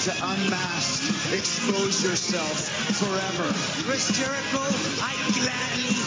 to unmask, expose yourself forever. Chris Jericho, I gladly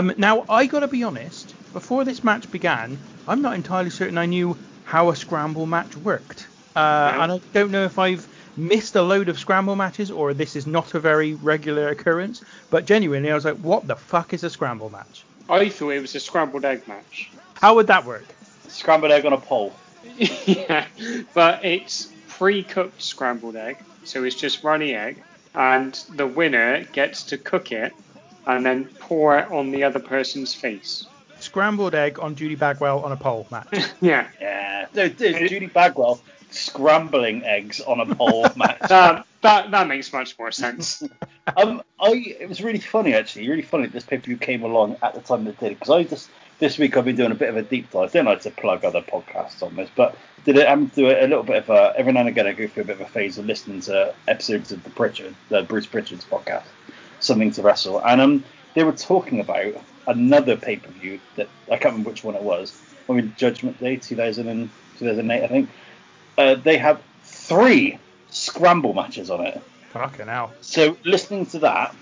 Um, now, I gotta be honest, before this match began, I'm not entirely certain I knew how a scramble match worked. Uh, and I don't know if I've missed a load of scramble matches or this is not a very regular occurrence, but genuinely, I was like, what the fuck is a scramble match? I thought it was a scrambled egg match. How would that work? Scrambled egg on a pole. yeah, but it's pre-cooked scrambled egg, so it's just runny egg, and the winner gets to cook it and then pour it on the other person's face. Scrambled egg on Judy Bagwell on a pole match. Yeah, Yeah. Dude, dude, Judy Bagwell scrambling eggs on a pole match. that that that makes much more sense. um, I it was really funny actually, really funny that this pay per view came along at the time that it did because I just this week I've been doing a bit of a deep dive. I don't like to plug other podcasts on this, but did it? I'm do a little bit of a every now and again I go through a bit of a phase of listening to episodes of the Pritchard, the Bruce Pritchard's podcast, something to wrestle, and um they were talking about another pay per view that I can't remember which one it was. I mean Judgment Day 2000 and 2008 I think. Uh, they have three scramble matches on it. Fucking hell. So listening to that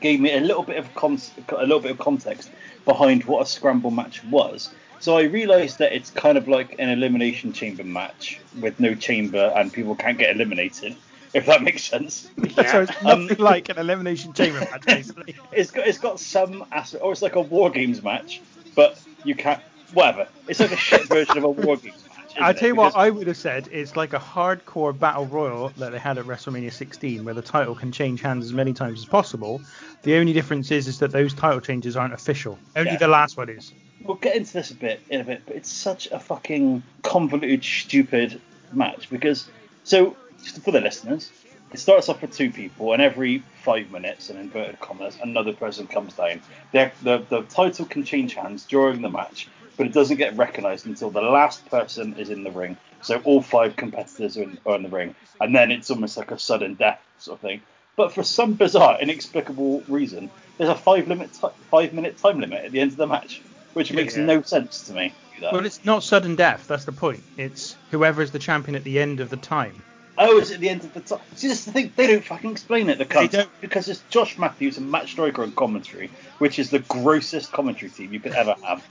gave me a little bit of con- a little bit of context behind what a scramble match was. So I realised that it's kind of like an elimination chamber match with no chamber and people can't get eliminated, if that makes sense. so it's um, nothing like an elimination chamber match, basically. It's got it's got some aspect, or it's like a war games match, but you can't whatever. It's like a shit version of a war games match. I it? tell you what, I would have said it's like a hardcore battle royal that they had at WrestleMania 16, where the title can change hands as many times as possible. The only difference is, is that those title changes aren't official. Only Yeah. the last one is. We'll get into this a bit in a bit, but it's such a fucking convoluted, stupid match because so just for the listeners, it starts off with two people, and every five minutes, in inverted commas, another person comes down. The, the the title can change hands during the match, but it doesn't get recognised until the last person is in the ring. So all five competitors are in, are in the ring, and then it's almost like a sudden death sort of thing. But for some bizarre, inexplicable reason, there's a five limit, ti five minute time limit at the end of the match, which makes Yeah. no sense to me. Well, it's not sudden death. That's the point. It's whoever is the champion at the end of the time. Oh, it's at the end of the time. See, this is the thing. They don't fucking explain it. The They cunts. don't. Because it's Josh Matthews and Matt Striker on commentary, which is the grossest commentary team you could ever have.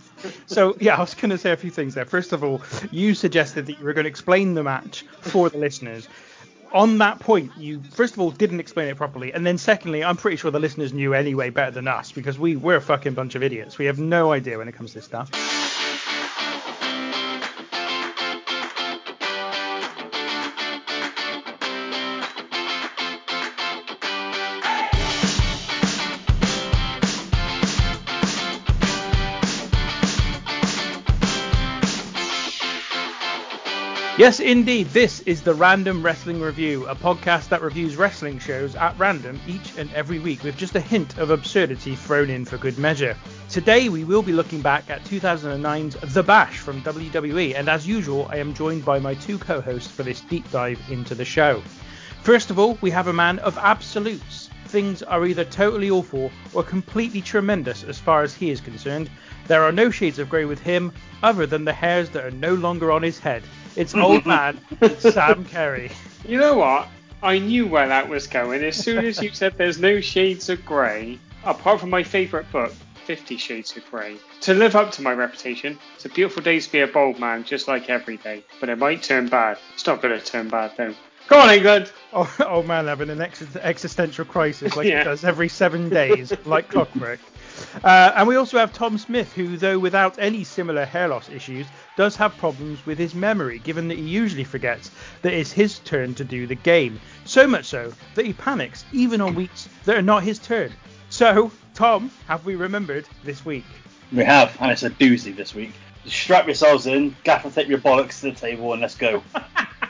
So yeah, I was going to say a few things there. First of all, you suggested that you were going to explain the match for the listeners. On that point, you first of all didn't explain it properly, and then secondly, I'm pretty sure the listeners knew anyway better than us because we we're a fucking bunch of idiots. We have no idea when it comes to this stuff. Yes, indeed. This is the Random Wrestling Review, a podcast that reviews wrestling shows at random each and every week with just a hint of absurdity thrown in for good measure. Today we will be looking back at 2009's The Bash from WWE, and as usual, I am joined by my two co hosts for this deep dive into the show. First of all, we have a man of absolutes. Things are either totally awful or completely tremendous as far as he is concerned. There are no shades of grey with him other than the hairs that are no longer on his head. It's old man Sam Kerry. You know what? I knew where that was going. As soon as you said there's no shades of grey, apart from my favourite book, Fifty Shades of Grey. To live up to my reputation, it's a beautiful day to be a bold man, just like every day. But it might turn bad. It's not going to turn bad, though. Go on, England! Oh, old man having an ex- existential crisis like Yeah. he does every seven days, like clockwork. Uh, and we also have Tom Smith, who, though without any similar hair loss issues, does have problems with his memory, given that he usually forgets that it's his turn to do the game. So much so that he panics even on weeks that are not his turn. So, Tom, have we remembered this week? We have, and it's a doozy this week. Strap yourselves in, gaffer tape your bollocks to the table, and let's go.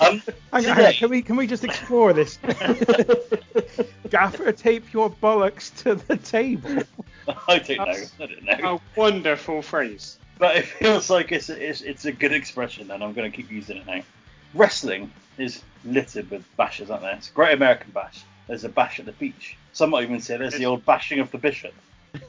um, Hang on, hang can we can we just explore this? Gaffer tape your bollocks to the table. I don't know. I don't know. A wonderful phrase. But it feels like it's, it's it's a good expression, and I'm going to keep using it now. Wrestling is littered with bashes, aren't there? It's a Great American Bash. There's a bash at the beach. Some might even say there's the old bashing of the bishop.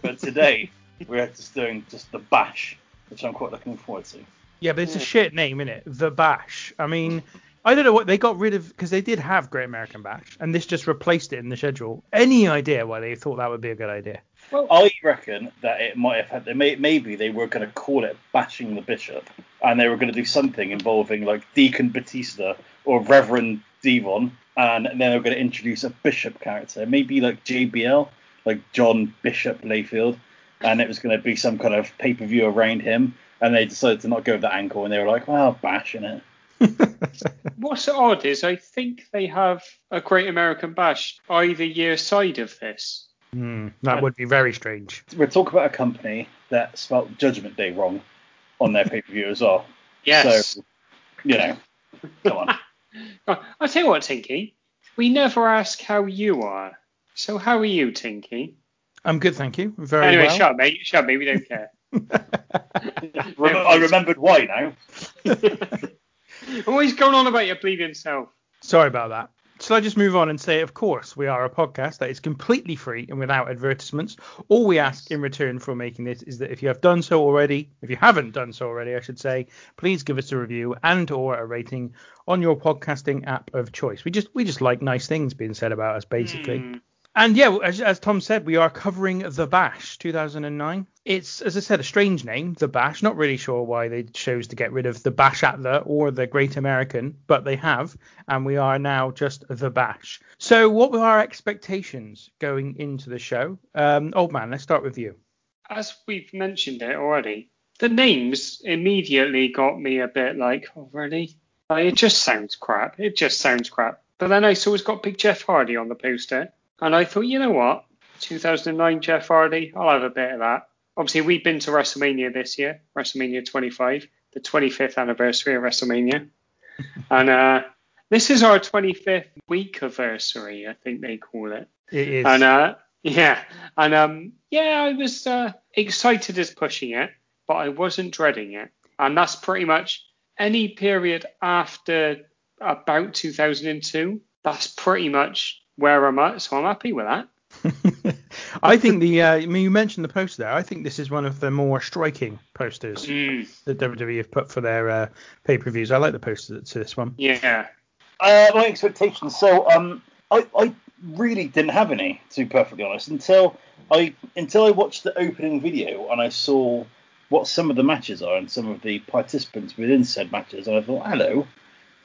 But today we're just doing just the bash, which I'm quite looking forward to. Yeah, but it's a shit name, isn't it? The Bash. I mean, I don't know what they got rid of because they did have Great American Bash, and this just replaced it in the schedule. Any idea why they thought that would be a good idea? Well, I reckon that it might have had. May, maybe they were going to call it bashing the bishop, and they were going to do something involving like Deacon Batista or Reverend Devon, and then they were going to introduce a bishop character, maybe like JBL, like John Bishop Layfield, and it was going to be some kind of pay per view around him. And they decided to not go with that angle, and they were like, "Well, bashing it." What's odd is I think they have a Great American Bash either year side of this. Hmm, that would be very strange. We're talking about a company that spelt Judgment Day wrong on their pay per view as well. Yes. So, you know, come on. Oh, I'll tell you what, Tinky. We never ask how you are. So how are you, Tinky? I'm good, thank you. Very anyway, well. shut up, mate. Shut up, mate. We don't care. Rem- I remembered why now. Always going on about your bleeding self. Sorry about that. Shall I just move on and say, of course, we are a podcast that is completely free and without advertisements. All we ask in return for making this is that if you have done so already, if you haven't done so already, I should say, please give us a review and or a rating on your podcasting app of choice. We just we just like nice things being said about us, basically. Hmm. And yeah, as, as Tom said, we are covering The Bash 2009. It's, as I said, a strange name, The Bash. Not really sure why they chose to get rid of The Bash at the or The Great American, but they have, and we are now just The Bash. So, what were our expectations going into the show? Um, old man, let's start with you. As we've mentioned it already, the names immediately got me a bit like, oh, really? Like, it just sounds crap. It just sounds crap. But then I saw it's got Big Jeff Hardy on the poster, and I thought, you know what? 2009 Jeff Hardy, I'll have a bit of that. Obviously, we've been to WrestleMania this year, WrestleMania 25, the 25th anniversary of WrestleMania. and uh, this is our 25th week anniversary, I think they call it. It is. And uh, yeah, and um, yeah, I was uh, excited as pushing it, but I wasn't dreading it. And that's pretty much any period after about 2002. That's pretty much where I'm at, so I'm happy with that. I think the, uh, I mean, you mentioned the poster there. I think this is one of the more striking posters Mm, that WWE have put for their uh, pay per views. I like the poster to this one. yeah. Uh, my expectations. So, um, I, I really didn't have any, to be perfectly honest, until I until I watched the opening video and I saw what some of the matches are and some of the participants within said matches, and I thought, hello,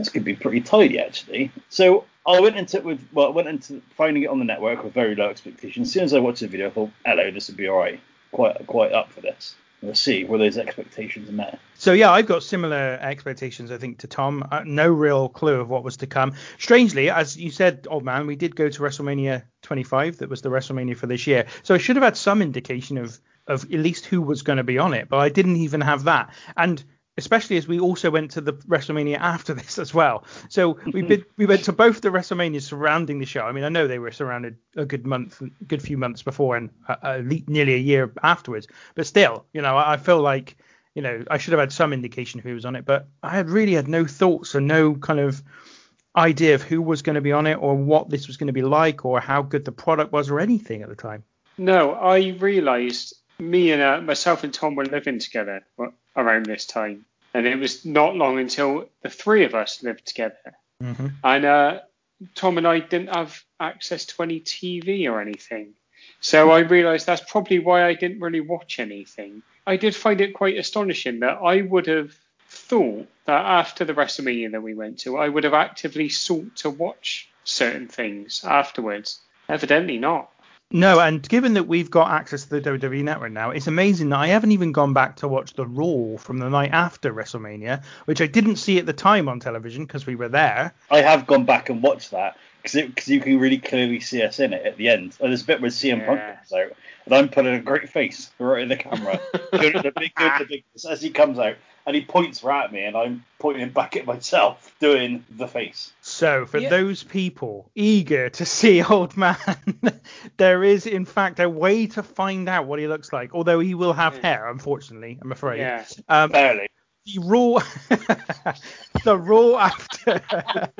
this could be pretty tidy actually. So I went into it with well, I went into finding it on the network with very low expectations. As soon as I watched the video, I thought, hello, this would be alright, quite quite up for this. We'll see were those expectations met. So yeah, I've got similar expectations, I think, to Tom. Uh, no real clue of what was to come. Strangely, as you said, old man, we did go to WrestleMania 25. That was the WrestleMania for this year. So I should have had some indication of of at least who was going to be on it, but I didn't even have that. And especially as we also went to the WrestleMania after this as well. So we been, we went to both the WrestleManias surrounding the show. I mean, I know they were surrounded a good month, a good few months before, and uh, uh, nearly a year afterwards. But still, you know, I, I feel like you know I should have had some indication who was on it, but I had really had no thoughts and no kind of idea of who was going to be on it or what this was going to be like or how good the product was or anything at the time. No, I realised me and uh, myself and Tom were living together around this time, and it was not long until the three of us lived together, mm-hmm. and uh, Tom and I didn't have access to any TV or anything. So I realised that's probably why I didn't really watch anything. I did find it quite astonishing that I would have thought that after the WrestleMania that we went to, I would have actively sought to watch certain things afterwards. Evidently not. No, and given that we've got access to the WWE Network now, it's amazing that I haven't even gone back to watch the Raw from the night after WrestleMania, which I didn't see at the time on television because we were there. I have gone back and watched that because you can really clearly see us in it at the end. And there's a bit with CM yeah. Punk comes out, and I'm putting a great face right in the camera, doing the big, doing the big as he comes out and he points right at me, and I'm pointing back at myself, doing the face. So, for yeah. those people eager to see Old Man, there is, in fact, a way to find out what he looks like. Although he will have yeah. hair, unfortunately, I'm afraid. Yeah. Um, Barely. The raw, the raw after.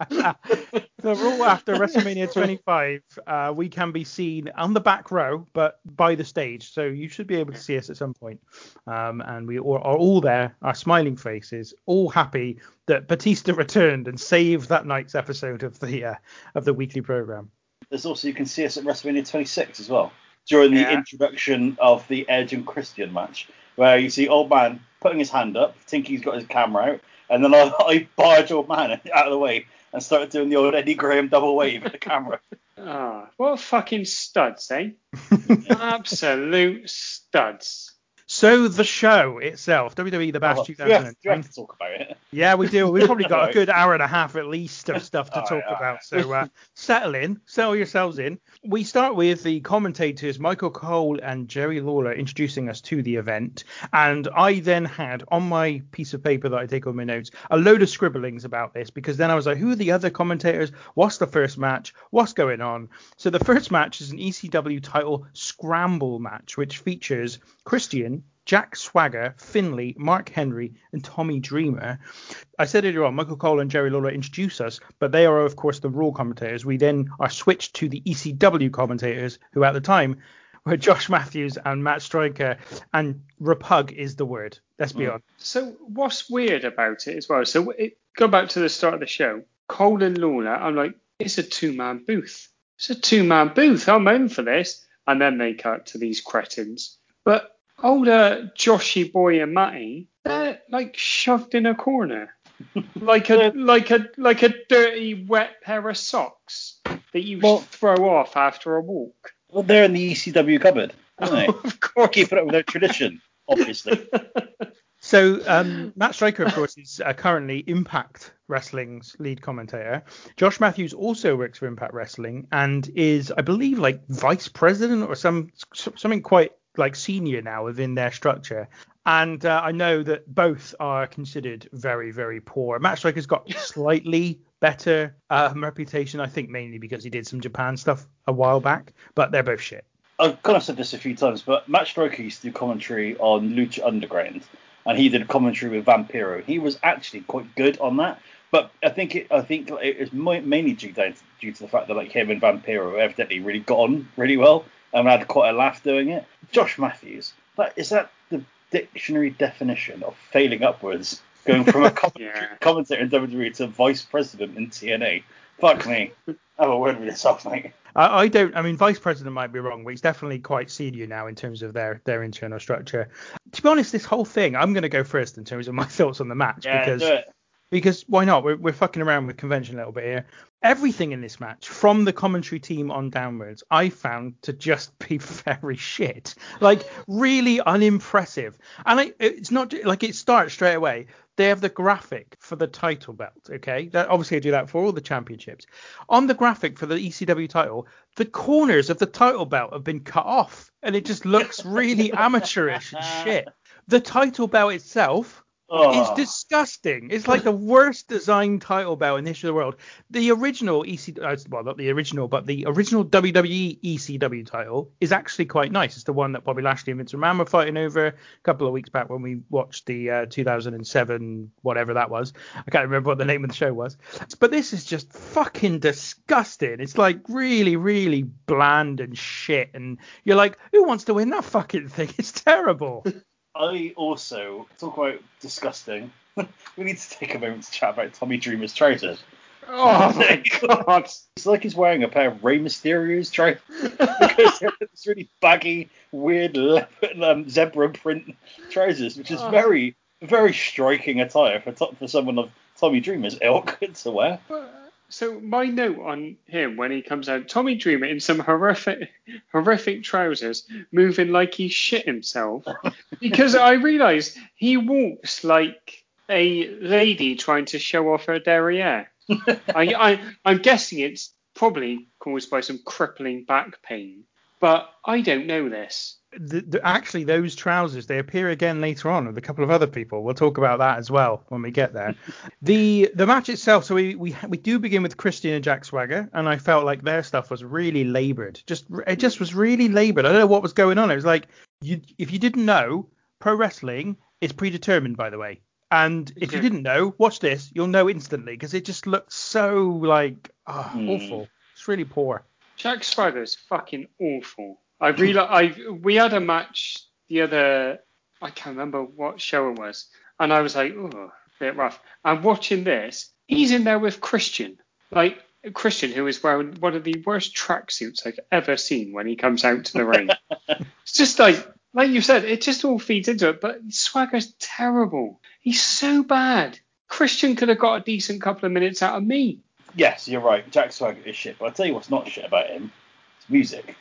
the Raw after WrestleMania 25, uh, we can be seen on the back row, but by the stage. So you should be able to see us at some point. Um, and we are all there, our smiling faces, all happy that Batista returned and saved that night's episode of the uh, of the weekly program. There's also you can see us at WrestleMania 26 as well during the yeah. introduction of the Edge and Christian match, where you see Old Man putting his hand up, thinking he's got his camera out, and then I, I barge Old Man out of the way and started doing the old Eddie Graham double wave at the camera. Ah, oh, what fucking studs, eh? Absolute studs. So the show itself, WWE The Bash oh, 2009. You have to talk about it. Yeah, we do. We've probably got a good hour and a half at least of stuff to talk about. So uh, settle in, settle yourselves in. We start with the commentators Michael Cole and Jerry Lawler introducing us to the event, and I then had on my piece of paper that I take on my notes a load of scribblings about this because then I was like, who are the other commentators? What's the first match? What's going on? So the first match is an ECW title scramble match, which features Christian Jack Swagger, Finlay, Mark Henry, and Tommy Dreamer. I said earlier on, Michael Cole and Jerry Lawler introduce us, but they are, of course, the Raw commentators. We then are switched to the ECW commentators, who at the time were Josh Matthews and Matt Striker, and repug is the word. Let's be mm. honest. So, what's weird about it as well? So, it, go back to the start of the show. Cole and Lawler, I'm like, it's a two man booth. It's a two man booth. I'm in for this. And then they cut to these cretins. But older Joshy boy and Matty, they're like shoved in a corner, like a like a like a dirty wet pair of socks that you well, throw off after a walk. Well, they're in the ECW cupboard, aren't they? of course, keep it up with their tradition, obviously. So um, Matt Striker, of course, is uh, currently Impact Wrestling's lead commentator. Josh Matthews also works for Impact Wrestling and is, I believe, like vice president or some something quite like senior now within their structure. And uh, I know that both are considered very, very poor. Matt Striker's got slightly better um, reputation, I think mainly because he did some Japan stuff a while back, but they're both shit. I've kind of said this a few times, but Matt Striker used to do commentary on Lucha Underground, and he did commentary with Vampiro. He was actually quite good on that, but I think it, I think it was mainly due down to, due to the fact that like him and Vampiro evidently really got on really well and I had quite a laugh doing it. Josh Matthews, that, is that the dictionary definition of failing upwards? Going from a yeah. commentator in WWE to vice president in TNA. Fuck me. Have a word with yourself, mate. I, I, don't. I mean, vice president might be wrong, but he's definitely quite senior now in terms of their their internal structure. To be honest, this whole thing, I'm going to go first in terms of my thoughts on the match yeah, because because why not? We're, we're fucking around with convention a little bit here. Everything in this match, from the commentary team on downwards, I found to just be very shit. Like, really unimpressive. And I, it's not like it starts straight away. They have the graphic for the title belt, okay? That, obviously, I do that for all the championships. On the graphic for the ECW title, the corners of the title belt have been cut off, and it just looks really amateurish and shit the title belt itself Oh. is disgusting. It's like the worst designed title belt in the history of the world. The original EC, uh, well, not the original, but the original WWE ECW title is actually quite nice. It's the one that Bobby Lashley and Vince McMahon were fighting over a couple of weeks back when we watched the uh, 2007 whatever that was. I can't remember what the name of the show was. But this is just fucking disgusting. It's like really, really bland and shit. And you're like, who wants to win that fucking thing? It's terrible. I also talk about disgusting. we need to take a moment to chat about Tommy Dreamer's trousers. Oh my god. It's like he's wearing a pair of Rey Mysterio's trousers because it's really baggy, weird leopard, um, zebra print trousers, which is very, very striking attire for to- for someone of Tommy Dreamer's ilk to wear. So my note on him when he comes out, Tommy Dreamer in some horrific, horrific trousers, moving like he shit himself, because I realise he walks like a lady trying to show off her derriere. I, I, I'm guessing it's probably caused by some crippling back pain, but I don't know this. The, the, actually those trousers they appear again later on with a couple of other people. We'll talk about that as well when we get there. The the match itself so we, we we do begin with christian and jack swagger and i felt like their stuff was really labored. Just it just was really labored. I don't know what was going on. It was like you if you didn't know pro wrestling is predetermined by the way. And if you didn't know watch this you'll know instantly because it just looked so like oh, awful. It's really poor. Jack Swagger's fucking awful. I really, I we had a match the other, I can't remember what show it was, and I was like, oh, a bit rough. And watching this, he's in there with Christian, like Christian, who is wearing one of the worst tracksuits I've ever seen when he comes out to the ring. it's just like, like you said, it just all feeds into it. But Swagger's terrible. He's so bad. Christian could have got a decent couple of minutes out of me. Yes, you're right. Jack Swagger is shit, but I'll tell you what's not shit about him. It's music.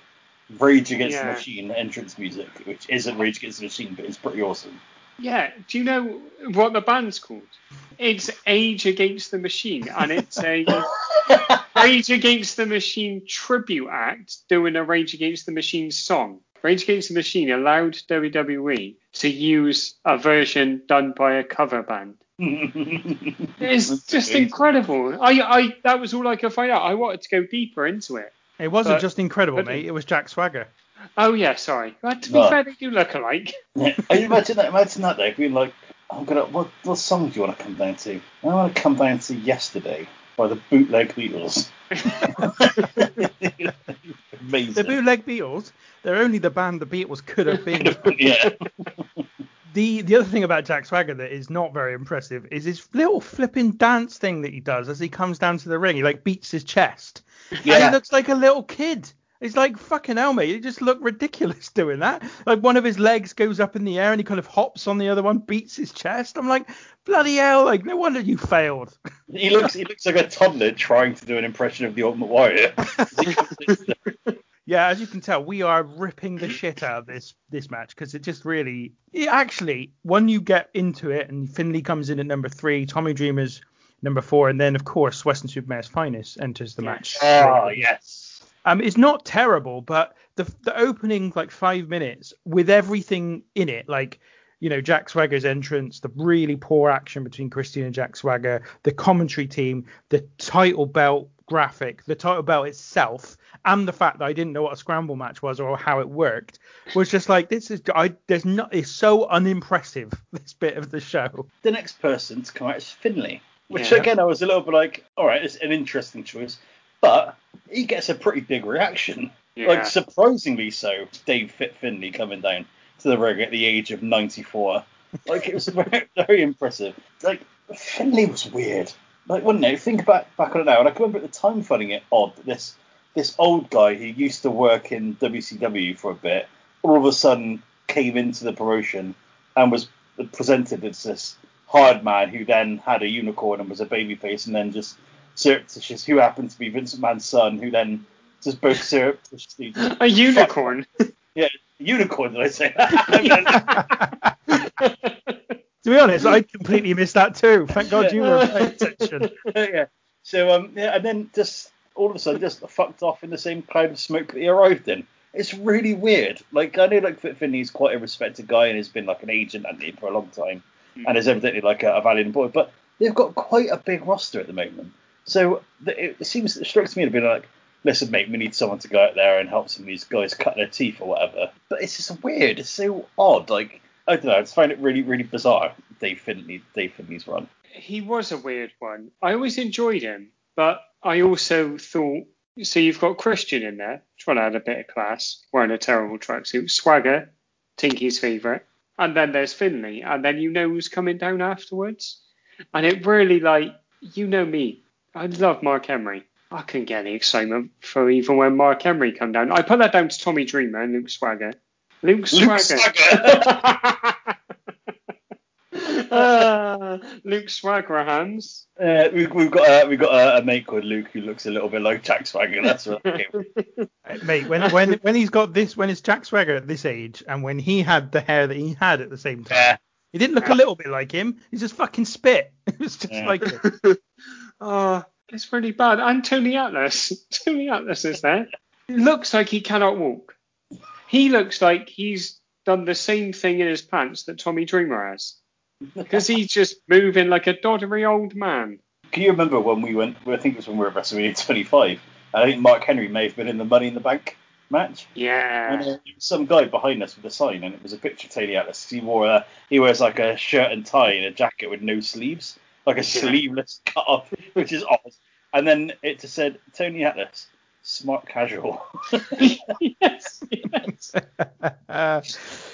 Rage Against Yeah. the Machine entrance music, which isn't Rage Against the Machine, but it's pretty awesome. Yeah. Do you know what the band's called? It's Age Against the Machine, and it's a Rage Against the Machine tribute act doing a Rage Against the Machine song. Rage Against the Machine allowed WWE to use a version done by a cover band. It's That's just amazing. incredible. I, I, that was all I could find out. I wanted to go deeper into it. It wasn't But- just incredible mate it was jack swagger Oh yeah, sorry. But to be No. fair, they do look alike. Yeah. You imagine that? Imagine that though, being like, I'm gonna. What, what song do you want to come down to? I want to come down to Yesterday by the Bootleg Beatles. Amazing. The bootleg Beatles, they're only the band the Beatles could have been. yeah. the the other thing about Jack Swagger that is not very impressive is his little flipping dance thing that he does as he comes down to the ring. He like beats his chest. And Yeah. he looks like a little kid. He's like fucking hell, mate. He just looked ridiculous doing that. Like one of his legs goes up in the air and he kind of hops on the other one, beats his chest. I'm like, bloody hell! Like no wonder you failed. He looks. He looks like a toddler trying to do an impression of the Ultimate Warrior. Yeah, as you can tell, we are ripping the shit out of this this match because it just really, it actually, when you get into it and Finlay comes in at number three, Tommy Dreamer's number four, and then of course Weston-super-Mare's finest enters the match. oh yes. Um, it's not terrible, but the the opening like five minutes with everything in it, like you know Jack Swagger's entrance, the really poor action between Christian and Jack Swagger, the commentary team, the title belt graphic, the title belt itself, and the fact that I didn't know what a scramble match was or how it worked was just like this is I there's not it's so unimpressive this bit of the show. The next person to come out is Finlay, which Yeah. again I was a little bit like, all right, it's an interesting choice, but he gets a pretty big reaction. Yeah. Like surprisingly so. Dave Fit Finlay coming down to the ring at the age of 94. Like it was very, very impressive. Like Finlay was weird. Like, wasn't it? Think back back on it now, and I can remember at the time finding it odd that this this old guy who used to work in WCW for a bit, all of a sudden came into the promotion and was presented as this hard man who then had a unicorn and was a babyface, and then just surreptitious, who happened to be Vince McMahon's son, who then just both surreptitiously. just A unicorn. yeah, unicorn, did I say? To be honest, I completely missed that too. Thank God you were paying attention. yeah. So um yeah, and then just all of a sudden just fucked off in the same cloud of smoke that he arrived in. It's really weird. Like I know like Finlay's quite a respected guy and has been like an agent and for a long time, Hmm. and is evidently like a, a valiant employee. But they've got quite a big roster at the moment. So the, it seems it strikes me to be like, listen, mate, we need someone to go out there and help some of these guys cut their teeth or whatever. But it's just weird. It's so odd. Like I don't know. I just find it really, really bizarre. Dave Finlay, Dave Finlay's run. he was a weird one. I always enjoyed him, but I also thought so. You've got Christian in there, trying to add a bit of class, wearing a terrible tracksuit. Swagger, Tinky's favourite, and then there's Finlay, and then you know who's coming down afterwards. And it really like you know me. I love Mark Henry. I couldn't get any excitement for even when Mark Henry come down. I put that down to Tommy Dreamer and Luke Swagger. Luke Luke Swagger. Uh, Luke Swaggerhams. Uh, we, we've got uh, we've got a, a mate called Luke who looks a little bit like Jack Swagger. That's what. Uh, Mate, when when when he's got this, when it's Jack Swagger at this age, and when he had the hair that he had at the same time, Yeah. he didn't look a little bit like him. He just fucking spit. It was just Yeah. like him. Oh, it's really bad. And Tony Atlas. Tony Atlas is there. It looks like he cannot walk. He looks like he's done the same thing in his pants that Tommy Dreamer has. Because he's just moving like a doddery old man. Can you remember when we went? I think it was when we were at WrestleMania 25. I think Mark Henry may have been in the Money in the Bank match. And Yeah. uh, there was some guy behind us with a sign, and it was a picture of Tony Atlas. He wore a, he wears like a shirt and tie and a jacket with no sleeves, like a sleeveless cut off, which is odd. And then it just said Tony Atlas, smart casual. yes, yes.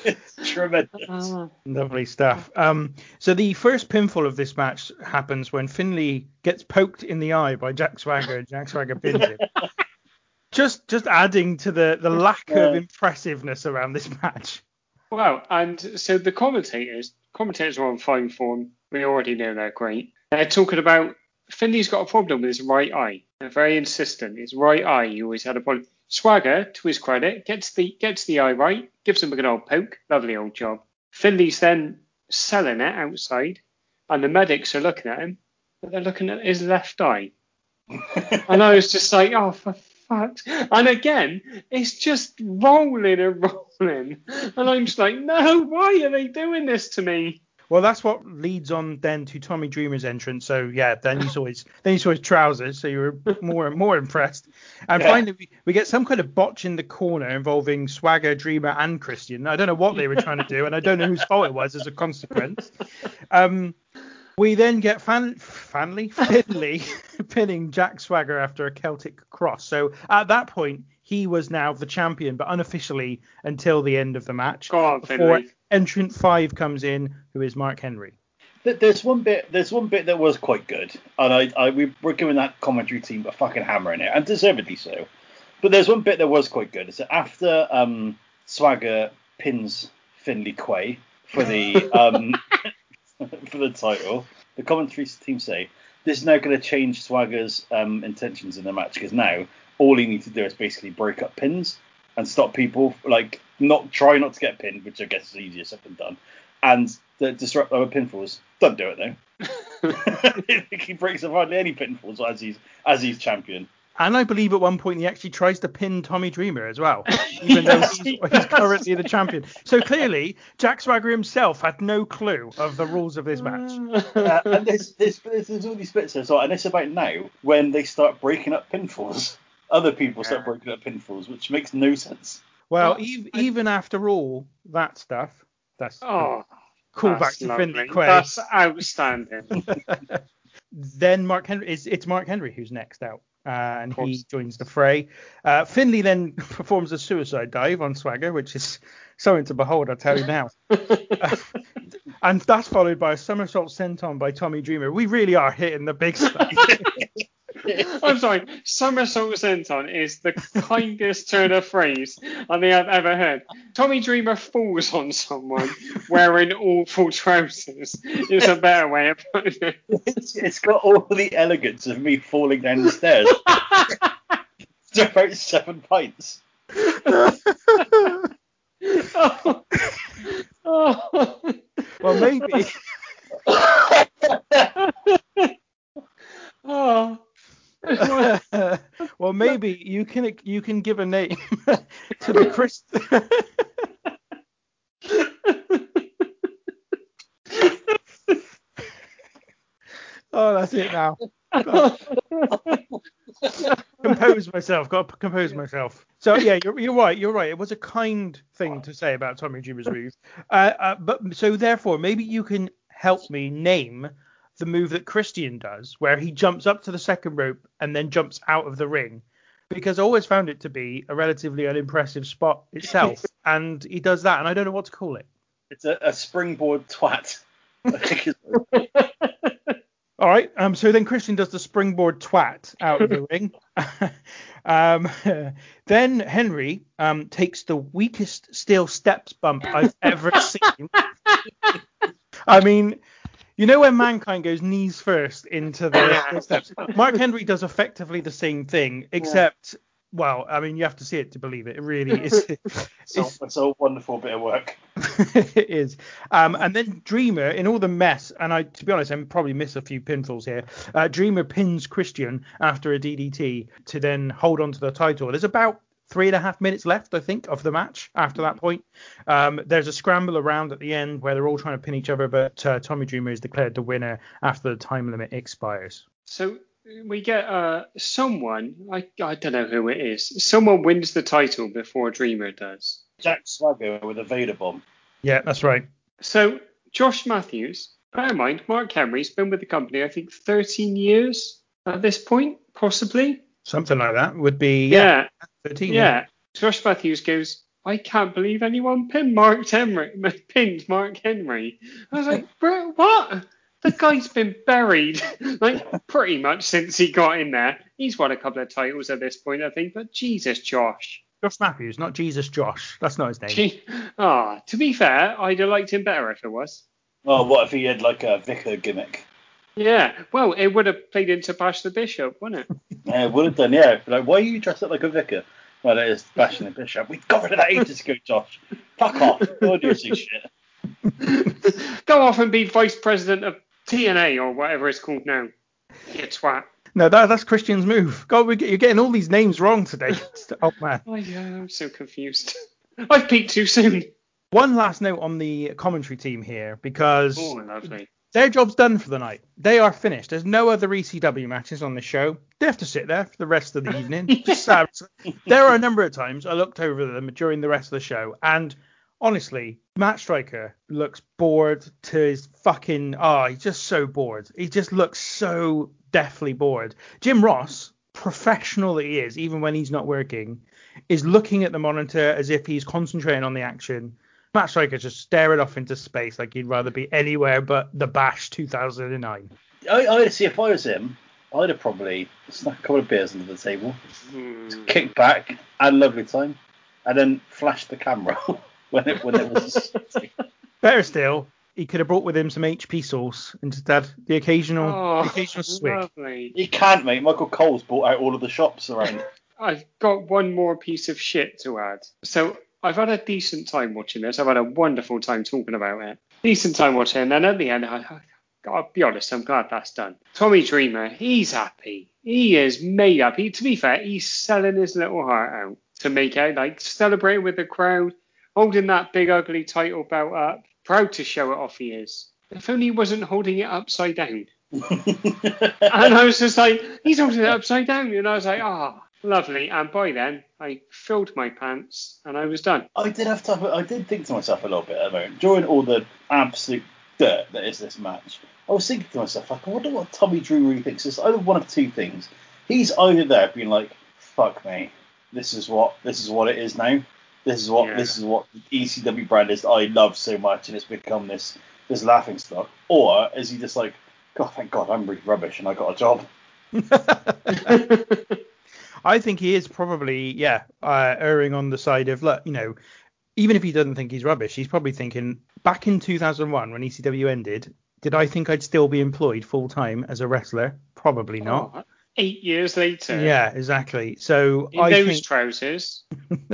It's tremendous. Ah. Lovely stuff. Um, so the first pinfall of this match happens when Finlay gets poked in the eye by Jack Swagger, Jack Swagger pins him. just just adding to the the lack of impressiveness around this match. Wow, and so the commentators, commentators are on fine form. We already know they're great. They're talking about Finlay's got a problem with his right eye. They're very insistent. His right eye, he always had a problem. Swagger, to his credit, gets the gets the eye right, gives him a good old poke. Lovely old job. Finlay's then selling it outside, and the medics are looking at him, but they're looking at his left eye. And I was just like, oh, for fuck's And again, it's just rolling and rolling. And I'm just like, no, why are they doing this to me? Well, that's what leads on then to Tommy Dreamer's entrance. So yeah, then you saw his then you saw his trousers, so you were a bit more and more impressed. And Yeah. finally, we, we get some kind of botch in the corner involving Swagger, Dreamer, and Christian. I don't know what they were trying to do, and I don't know whose fault it was as a consequence. Um, we then get Fan, Fanley Finlay pinning Jack Swagger after a Celtic cross. So at that point, he was now the champion, but unofficially until the end of the match. Go on, before Finlay. Entrant five comes in, who is Mark Henry. There's one bit. There's one bit that was quite good, and I, I we were giving that commentary team a fucking hammer in it, and deservedly so. But there's one bit that was quite good. Is that after um, Swagger pins Finley Quaye for the um, for the title, the commentary team say this is now going to change Swagger's um, intentions in the match because now all he needs to do is basically break up pins and stop people like not try not to get pinned, which I guess is easier said than done, and the, disrupt other pinfalls. Don't do it though. he breaks up hardly any pinfalls as he's as he's champion. And I believe at one point he actually tries to pin Tommy Dreamer as well, even though he's, he he's currently the champion. So clearly, Jack Swagger himself had no clue of the rules of this match. Uh, and there's, there's, there's, there's all these bits as well, and it's about now when they start breaking up pinfalls. Other people start breaking up pinfalls, which makes no sense. Well, Well, ev- I- even after all that stuff, that's Oh, cool back to lovely. Finley Quaye. That's outstanding. then Mark Henry it's, it's Mark Henry who's next out. Uh, and he joins the fray. Uh, Finlay then performs a suicide dive on Swagger, which is something to behold, I'll tell you now. and that's followed by a somersault senton by Tommy Dreamer. We really are hitting the big stuff. I'm sorry, somersault senton is the kindest turn of phrase I think I've ever heard. Tommy Dreamer falls on someone wearing awful trousers. Is a better way of putting it. It's, it's got all the elegance of me falling down the stairs. it's about seven pints. oh. Oh. well, maybe. Oh. well, maybe you can you can give a name to the Chris. oh, that's it now. compose myself. Got to compose myself. So yeah, you're, you're right. You're right. It was a kind thing to say about Tommy Dreamer's move. Uh, uh, but so therefore, maybe you can help me name the move that Christian does, where he jumps up to the second rope and then jumps out of the ring. Because I always found it to be a relatively unimpressive spot itself, and he does that, and I don't know what to call it. It's a, a springboard twat. I think it's- All right. Um. So then Christian does the springboard twat out of the ring. um. Then Henry um takes the weakest steel steps bump I've ever seen. I mean, you know when mankind goes knees first into the steps. Mark Henry does effectively the same thing, except. Well, I mean, you have to see it to believe it. It really is. it's, a, it's a wonderful bit of work. it is. Um, and then Dreamer, in all the mess, and I, to be honest, I'm probably miss a few pinfalls here. Uh, Dreamer pins Christian after a DDT to then hold on to the title. There's about three and a half minutes left, I think, of the match after that point. Um, there's a scramble around at the end where they're all trying to pin each other, but uh, Tommy Dreamer is declared the winner after the time limit expires. So we get uh, someone, I, I don't know who it is, someone wins the title before Dreamer does. Jack Swagger with a Vader bomb. Yeah, that's right. So Josh Matthews, bear in mind, Mark Henry's been with the company, I think, 13 years at this point, possibly. Something like that would be yeah, Yeah, 13. yeah. Josh Matthews goes, I can't believe anyone pinned Mark Henry. Pinned Mark Henry. I was like, bro, what? The guy's been buried, like pretty much since he got in there. He's won a couple of titles at this point, I think. But Jesus, Josh. Josh Matthews, not Jesus Josh. That's not his name. Gee, ah, to be fair, I'd have liked him better if it was. Oh, what if he had like a vicar gimmick? Yeah, well, it would have played into Bash the Bishop, wouldn't it? Yeah, it would have done, yeah. Like, why are you dressed up like a vicar? Well, it is bashing the bishop. We got rid of that ages ago, Josh. Fuck off. Go do some shit. Go off and be vice president of TNA or whatever it's called now. You twat. No, that, that's Christian's move. God, we, you're getting all these names wrong today. oh man. Oh uh, yeah, I'm so confused. I've peaked too soon. One last note on the commentary team here because Oh, lovely. Their job's done for the night. They are finished. There's no other ECW matches on the show. They have to sit there for the rest of the evening. Just. There are a number of times I looked over them during the rest of the show, and honestly, Matt Striker looks bored to his fucking. Oh, he's just so bored. He just looks so deathly bored. Jim Ross, professional that he is, even when he's not working, is looking at the monitor as if he's concentrating on the action. Matt Striker just staring off into space like he'd rather be anywhere but the Bash 2009. I, I'd see if I was him, I'd have probably snuck a couple of beers under the table, hmm. kicked back, had a lovely time, and then flashed the camera when it when it was. Better still, he could have brought with him some HP sauce and just had the occasional, Oh, the occasional swig. lovely. you can't, mate. Michael Cole's bought out all of the shops around. I've got one more piece of shit to add. So I've had a decent time watching this. I've had a wonderful time talking about it. Decent time watching, and then at the end, I, I'll be honest, I'm glad that's done. Tommy Dreamer, he's happy. He is made up. He, to be fair, he's selling his little heart out to make out like celebrating with the crowd, holding that big ugly title belt up, proud to show it off. He is. If only he wasn't holding it upside down. And I was just like, he's holding it upside down. And I was like, ah, lovely. And by then, I filled my pants and I was done. I did have to. I did think to myself a little bit at the moment during all the absolute dirt that is this match. I was thinking to myself, like, I wonder what Tommy Drew really thinks. It's either one of two things. He's either there being like, "Fuck me, this is what this is what it is now. This is what Yeah. this is what the ECW brand is that I love so much, and it's become this this laughing stock." Or is he just like, "God, thank God, I'm really rubbish and I got a job." I think he is probably, yeah, uh, erring on the side of, look, you know, even if he doesn't think he's rubbish, he's probably thinking, back in 2001 when ECW ended, did I think I'd still be employed full time as a wrestler? Probably not. Oh, eight years later. Yeah, exactly. So In I those think, trousers.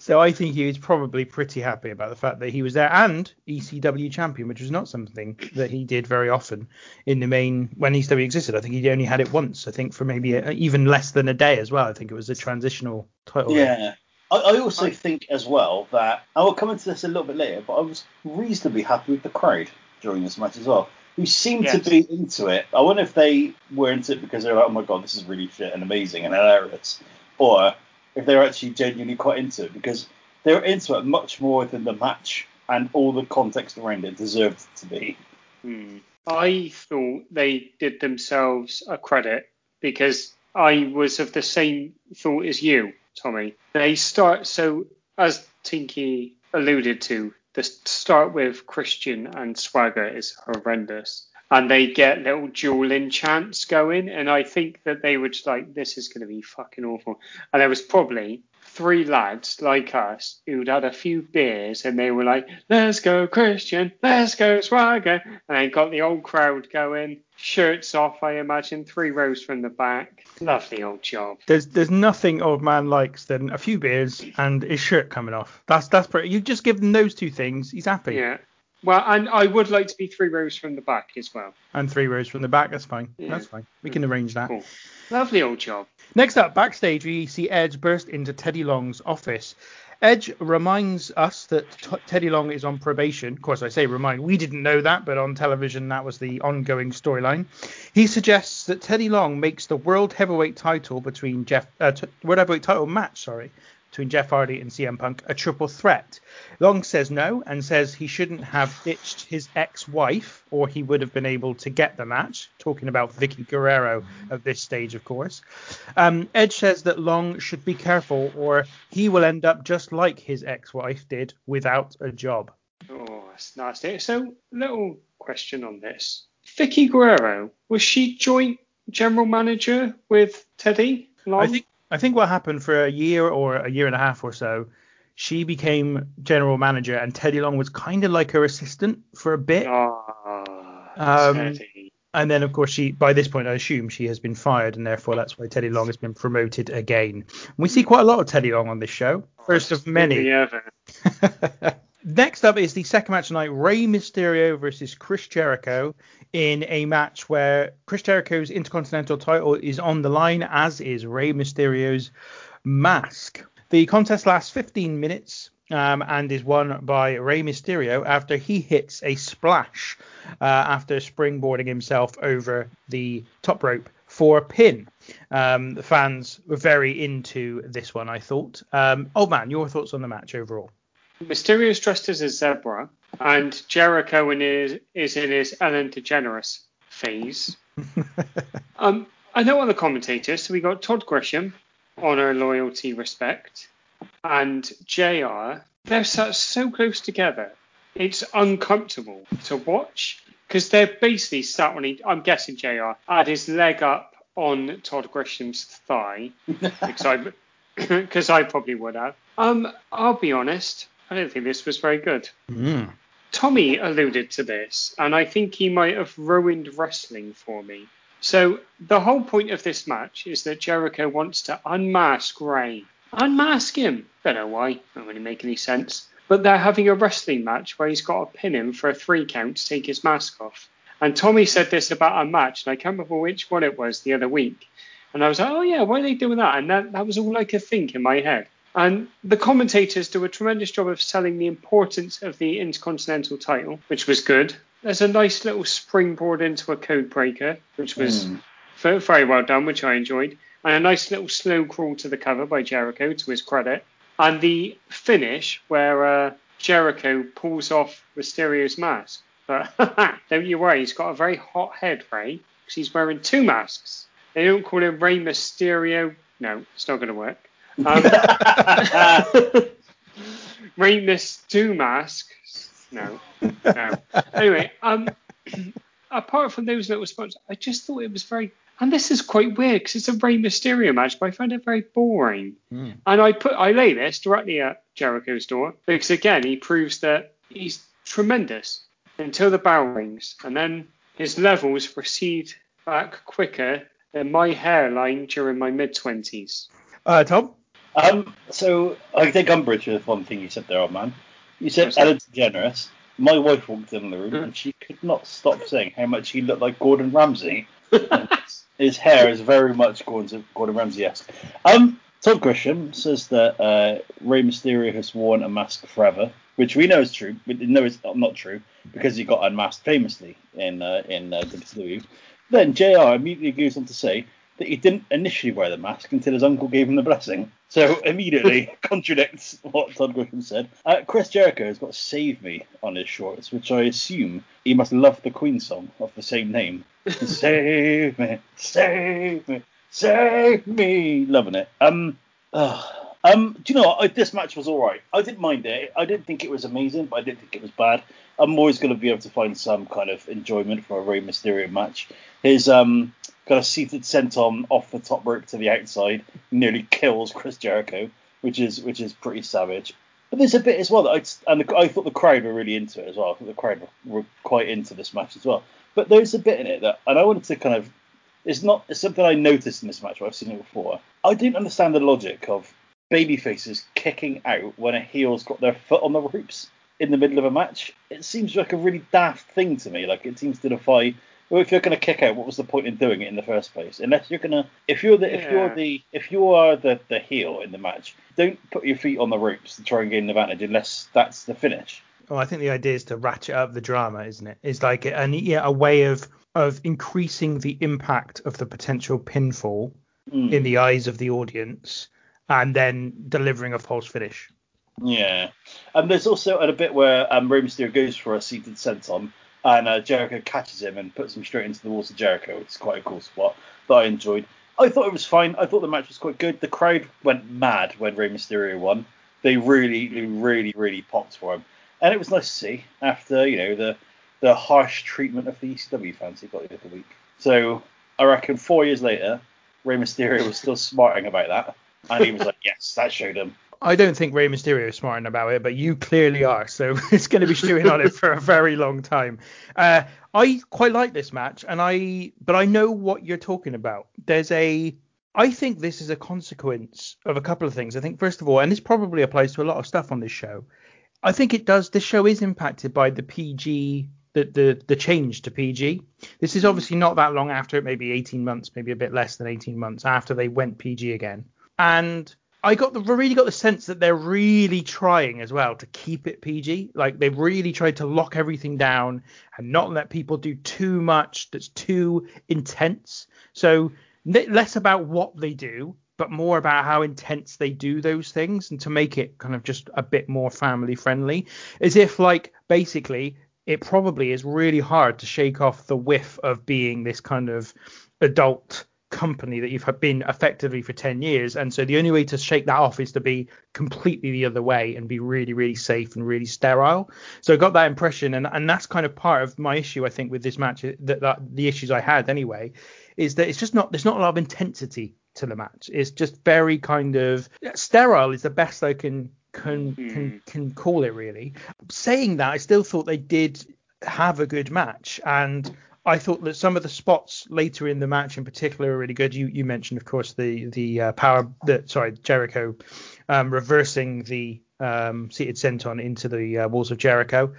So I think he was probably pretty happy about the fact that he was there and ECW champion, which was not something that he did very often in the main when ECW existed. I think he only had it once. I think for maybe a, even less than a day as well. I think it was a transitional title. Yeah. I, I also think as well that I will come into this a little bit later, but I was reasonably happy with the crowd during this match as well, who seemed Yes. to be into it. I wonder if they were into it because they're like, oh my god, this is really shit and amazing and hilarious, or if they're actually genuinely quite into it because they were into it much more than the match and all the context around it deserved to be. Hmm. I thought they did themselves a credit because I was of the same thought as you, Tommy. They start so as Tinky alluded to, the start with Christian and Swagger is horrendous. And they get little dueling chants going, and I think that they were just like, "This is going to be fucking awful." And there was probably three lads like us who'd had a few beers and they were like, let's go Christian, let's go Swagger. And they got the old crowd going, shirts off, I imagine, three rows from the back. Lovely old job. There's there's nothing old man likes than a few beers and his shirt coming off. That's that's pretty. You just give him those two things, he's happy. Yeah. Well, and I would like to be three rows from the back as well. And three rows from the back. That's fine. Yeah. That's fine. We can arrange that. Cool. Lovely old job. Next up, backstage, we see Edge burst into Teddy Long's office. Edge reminds us that T- Teddy Long is on probation. Of course, I say remind. We didn't know that, but on television, that was the ongoing storyline. He suggests that Teddy Long makes the World Heavyweight title between Jeff, uh, t- World Heavyweight title match, sorry, between Jeff Hardy and CM Punk a triple threat. Long says no and says he shouldn't have ditched his ex-wife, or he would have been able to get the match. Talking about Vickie Guerrero at this stage, of course. Um, Edge says that Long should be careful, or he will end up just like his ex-wife did, without a job. Oh, that's nasty. So, little question on this. Vickie Guerrero, was she joint general manager with Teddy Long? I think I think what happened for a year or a year and a half or so, she became general manager, and Teddy Long was kind of like her assistant for a bit. Ah, Um, And then, of course, she by this point, I assume she has been fired, and therefore that's why Teddy Long has been promoted again. We see quite a lot of Teddy Long on this show, first of many. Next up is the second match tonight: Rey Mysterio versus Chris Jericho in a match where Chris Jericho's Intercontinental title is on the line, as is Rey Mysterio's mask. The contest lasts 15 minutes um, and is won by Rey Mysterio after he hits a splash uh, after springboarding himself over the top rope for a pin. Um, the fans were very into this one, I thought. Um, old man, your thoughts on the match overall? Mysterio's dressed as a zebra, and Jericho in his, is in his Ellen DeGeneres phase. um, I know other commentators, so we got Todd Grisham, honor, loyalty, respect, and JR. They're so, so close together. It's uncomfortable to watch because they're basically sat on. each- I'm guessing JR had his leg up on Todd Grisham's thigh because I because I probably would have. Um, I'll be honest. I don't think this was very good. Mm. Tommy alluded to this, and I think he might have ruined wrestling for me. So the whole point of this match is that Jericho wants to unmask Rey. Unmask him. Don't know why. Don't really make any sense. But they're having a wrestling match where he's got to pin him for a three count to take his mask off. And Tommy said this about a match, and I can't remember which one it was the other week. And I was like, oh yeah, why are they doing that? And that, that was all I could think in my head. And the commentators do a tremendous job of selling the importance of the Intercontinental title, which was good. There's a nice little springboard into a code breaker, which was ve- very well done, which I enjoyed. And a nice little slow crawl to the cover by Jericho, to his credit. And the finish where uh, Jericho pulls off Mysterio's mask. But don't you worry, he's got a very hot head, Rey, because he's wearing two masks. They don't call him Rey Mysterio. No, it's not going to work. Um, Rey Mys two masks. No, no. Anyway, um, apart from those little spots, I just thought it was very. And this is quite weird because it's a Rey Mysterio match, but I found it very boring. And I put I lay this directly at Jericho's door because again he proves that he's tremendous until the bell rings, and then his levels recede back quicker than my hairline during my mid twenties. Uh, Tom? Um, so I take umbrage with one thing you said there, old man. You said Ellen DeGeneres. My wife walked in the room and she could not stop saying how much he looked like Gordon Ramsay. His hair is very much Gordon, Gordon Ramsay-esque. Um, Todd Grisham says that uh, Rey Mysterio has worn a mask forever, which we know is true. We know it's not true because he got unmasked famously in uh, in uh, WWE. Then JR immediately goes on to say that he didn't initially wear the mask until his uncle gave him the blessing. So immediately contradicts what Todd Grisham said. Uh, Chris Jericho has got "Save Me" on his shorts, which I assume he must love the Queen song of the same name. save me, save me, save me. Loving it. Um, uh, um, do you know what? I, this match was all right. I didn't mind it. I didn't think it was amazing, but I didn't think it was bad. I'm always going to be able to find some kind of enjoyment from a Rey Mysterio match. His um, got a seated senton off the top rope to the outside, nearly kills Chris Jericho, which is which is pretty savage. But there's a bit as well that I and the, I thought the crowd were really into it as well. I thought the crowd were, were quite into this match as well. But there's a bit in it that, and I wanted to kind of, it's not it's something I noticed in this match, but I've seen it before. I didn't understand the logic of baby faces kicking out when a heel's got their foot on the ropes in the middle of a match. It seems like a really daft thing to me. Like it seems to defy well, if you're going to kick out, what was the point in doing it in the first place? Unless you're going to, if you're the, yeah. if you're the, if you are the the heel in the match, don't put your feet on the ropes to try and gain an advantage unless that's the finish. Well, I think the idea is to ratchet up the drama, isn't it? It's like a, yeah, a way of of increasing the impact of the potential pinfall mm. in the eyes of the audience, and then delivering a false finish. Yeah, and there's also a bit where um, Rey Mysterio goes for a seated senton, and uh, Jericho catches him and puts him straight into the walls of Jericho. It's quite a cool spot that I enjoyed. I thought it was fine. I thought the match was quite good. The crowd went mad when Rey Mysterio won. They really, really, really popped for him, and it was nice to see after you know the the harsh treatment of the ECW fans he got the other week. So I reckon four years later, Rey Mysterio was still smarting about that, and he was like, "Yes, that showed him." I don't think Rey Mysterio is smarting about it, but you clearly are. So it's going to be stewing on it for a very long time. Uh, I quite like this match, and I but I know what you're talking about. There's a I think this is a consequence of a couple of things. I think first of all, and this probably applies to a lot of stuff on this show. I think it does. This show is impacted by the PG the, the the change to PG. This is obviously not that long after it, maybe 18 months, maybe a bit less than 18 months after they went PG again. And I got the really got the sense that they're really trying as well to keep it PG. Like they've really tried to lock everything down and not let people do too much that's too intense. So less about what they do, but more about how intense they do those things and to make it kind of just a bit more family friendly. As if like basically it probably is really hard to shake off the whiff of being this kind of adult company that you've been effectively for 10 years. And so the only way to shake that off is to be completely the other way and be really really safe and really sterile. So i got that impression. And and that's kind of part of my issue i think with this match that, that the issues i had anyway is that it's just not there's not a lot of intensity to the match. It's just very kind of sterile is the best i can can can hmm. can call it really. Saying that i still thought they did have a good match. And I thought that some of the spots later in the match, in particular, are really good. You you mentioned, of course, the the uh, power, the sorry, Jericho um, reversing the um, seated senton into the uh, walls of Jericho,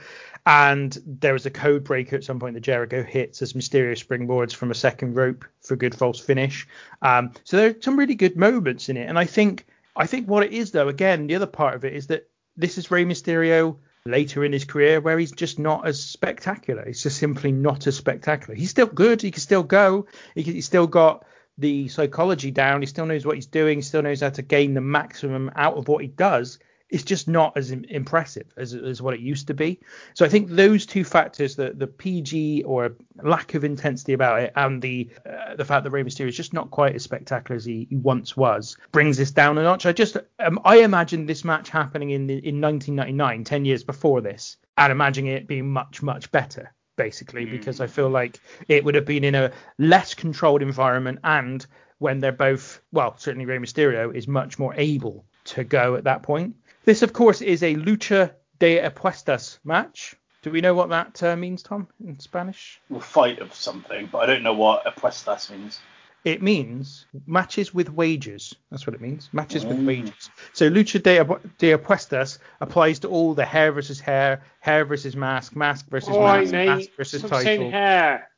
and there was a code breaker at some point that Jericho hits as Mysterio springboards from a second rope for a good false finish. Um, so there are some really good moments in it, and I think I think what it is though, again, the other part of it is that this is Rey Mysterio later in his career where he's just not as spectacular. He's just simply not as spectacular. He's still good. He can still go. He can, he's still got the psychology down. He still knows what he's doing. He still knows how to gain the maximum out of what he does it's just not as impressive as, as what it used to be. So I think those two factors, the the PG or lack of intensity about it, and the uh, the fact that Rey Mysterio is just not quite as spectacular as he, he once was, brings this down a notch. I just um, I imagine this match happening in the, in 1999, 10 years before this, and imagining it being much much better basically mm. because I feel like it would have been in a less controlled environment and when they're both well certainly Rey Mysterio is much more able to go at that point. This, of course, is a lucha de apuestas match. Do we know what that uh, means, Tom, in Spanish? Well, fight of something, but I don't know what apuestas means. It means matches with wages. That's what it means. Matches with wages. So Lucha de, de Apuestas applies to all the hair versus hair, hair versus mask, mask versus Oi, mask, mate. mask versus Stop saying title hair.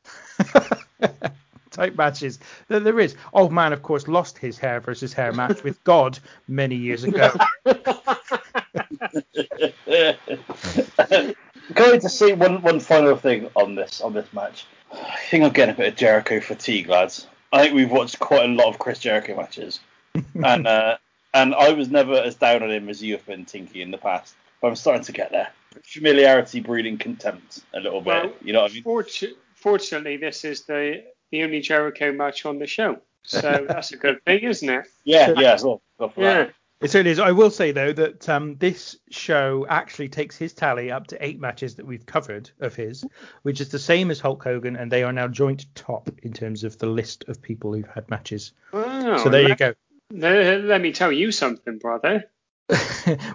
type matches that there is. Old man, of course, lost his hair versus hair match with God many years ago. Going to say one one final thing on this on this match. I think I'm getting a bit of Jericho fatigue, lads. I think we've watched quite a lot of Chris Jericho matches, and uh, and I was never as down on him as you have been, Tinky, in the past. But I'm starting to get there. Familiarity breeding contempt a little bit. Well, you know what I mean? Fortu- fortunately, this is the the only Jericho match on the show, so that's a good thing, isn't it? Yeah, yeah. Well, go for Yeah. that. It certainly is. I will say though that um, this show actually takes his tally up to eight matches that we've covered of his, which is the same as Hulk Hogan, and they are now joint top in terms of the list of people who've had matches. Wow, so there you go. let- let me tell you something, brother.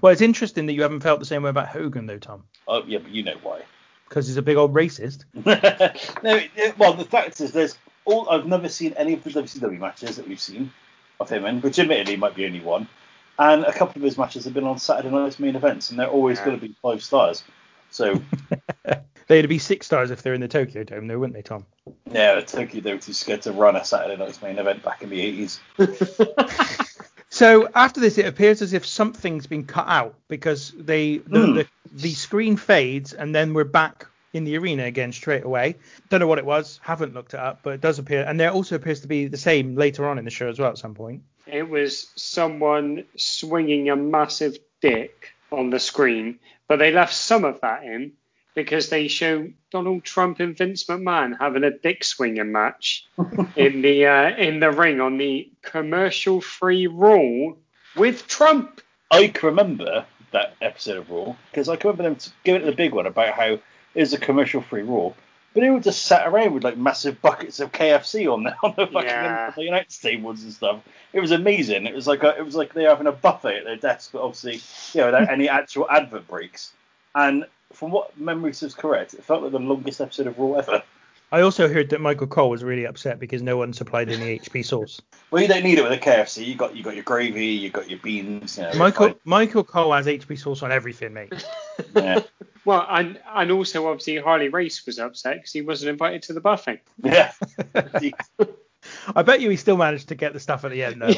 well, it's interesting that you haven't felt the same way about Hogan though, Tom, Oh, yeah, but you know why. because he's a big old racist. no, well, the fact is, there's all. I've never seen any of the WCW matches that we've seen of him in, which admittedly might be only one. And a couple of his matches have been on Saturday night's main events, and they're always going to be five stars. So, They'd be six stars if they're in the Tokyo Dome, though, wouldn't they, Tom? yeah, the Tokyo Dome is too scared to run a Saturday night's main event back in the 80s. So after this, it appears as if something's been cut out because they the, Hmm. the, the screen fades and then we're back in the arena again straight away. Don't know what it was, haven't looked it up, but it does appear, and there also appears to be the same later on in the show as well at some point. It was someone swinging a massive dick on the screen, but they left some of that in because they show Donald Trump and Vince McMahon having a dick swinging match in the uh, in the ring on the commercial free Raw with Trump. I can remember that episode of Raw because I can remember them t- giving it the big one about how was a commercial free Raw. But they all just sat around with like massive buckets of KFC on the on the fucking Yeah. the United tables and stuff. It was amazing. It was like a, it was like they were having a buffet at their desk, but obviously you know without any actual advert breaks. And from what memory serves correct, it felt like the longest episode of Raw ever. I also heard that Michael Cole was really upset because no one supplied any HP sauce. Well, you don't need it with a KFC. You got you got your gravy, you got your beans. You know, Michael Michael Cole has HP sauce on everything, mate. Yeah. Well, and and also obviously Harley Race was upset because he wasn't invited to the buffet. Yeah. I bet you he still managed to get the stuff at the end though.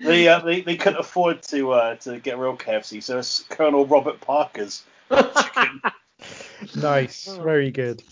they, uh, they they couldn't afford to uh, to get real KFC, so it's Colonel Robert Parker's chicken. nice, very good.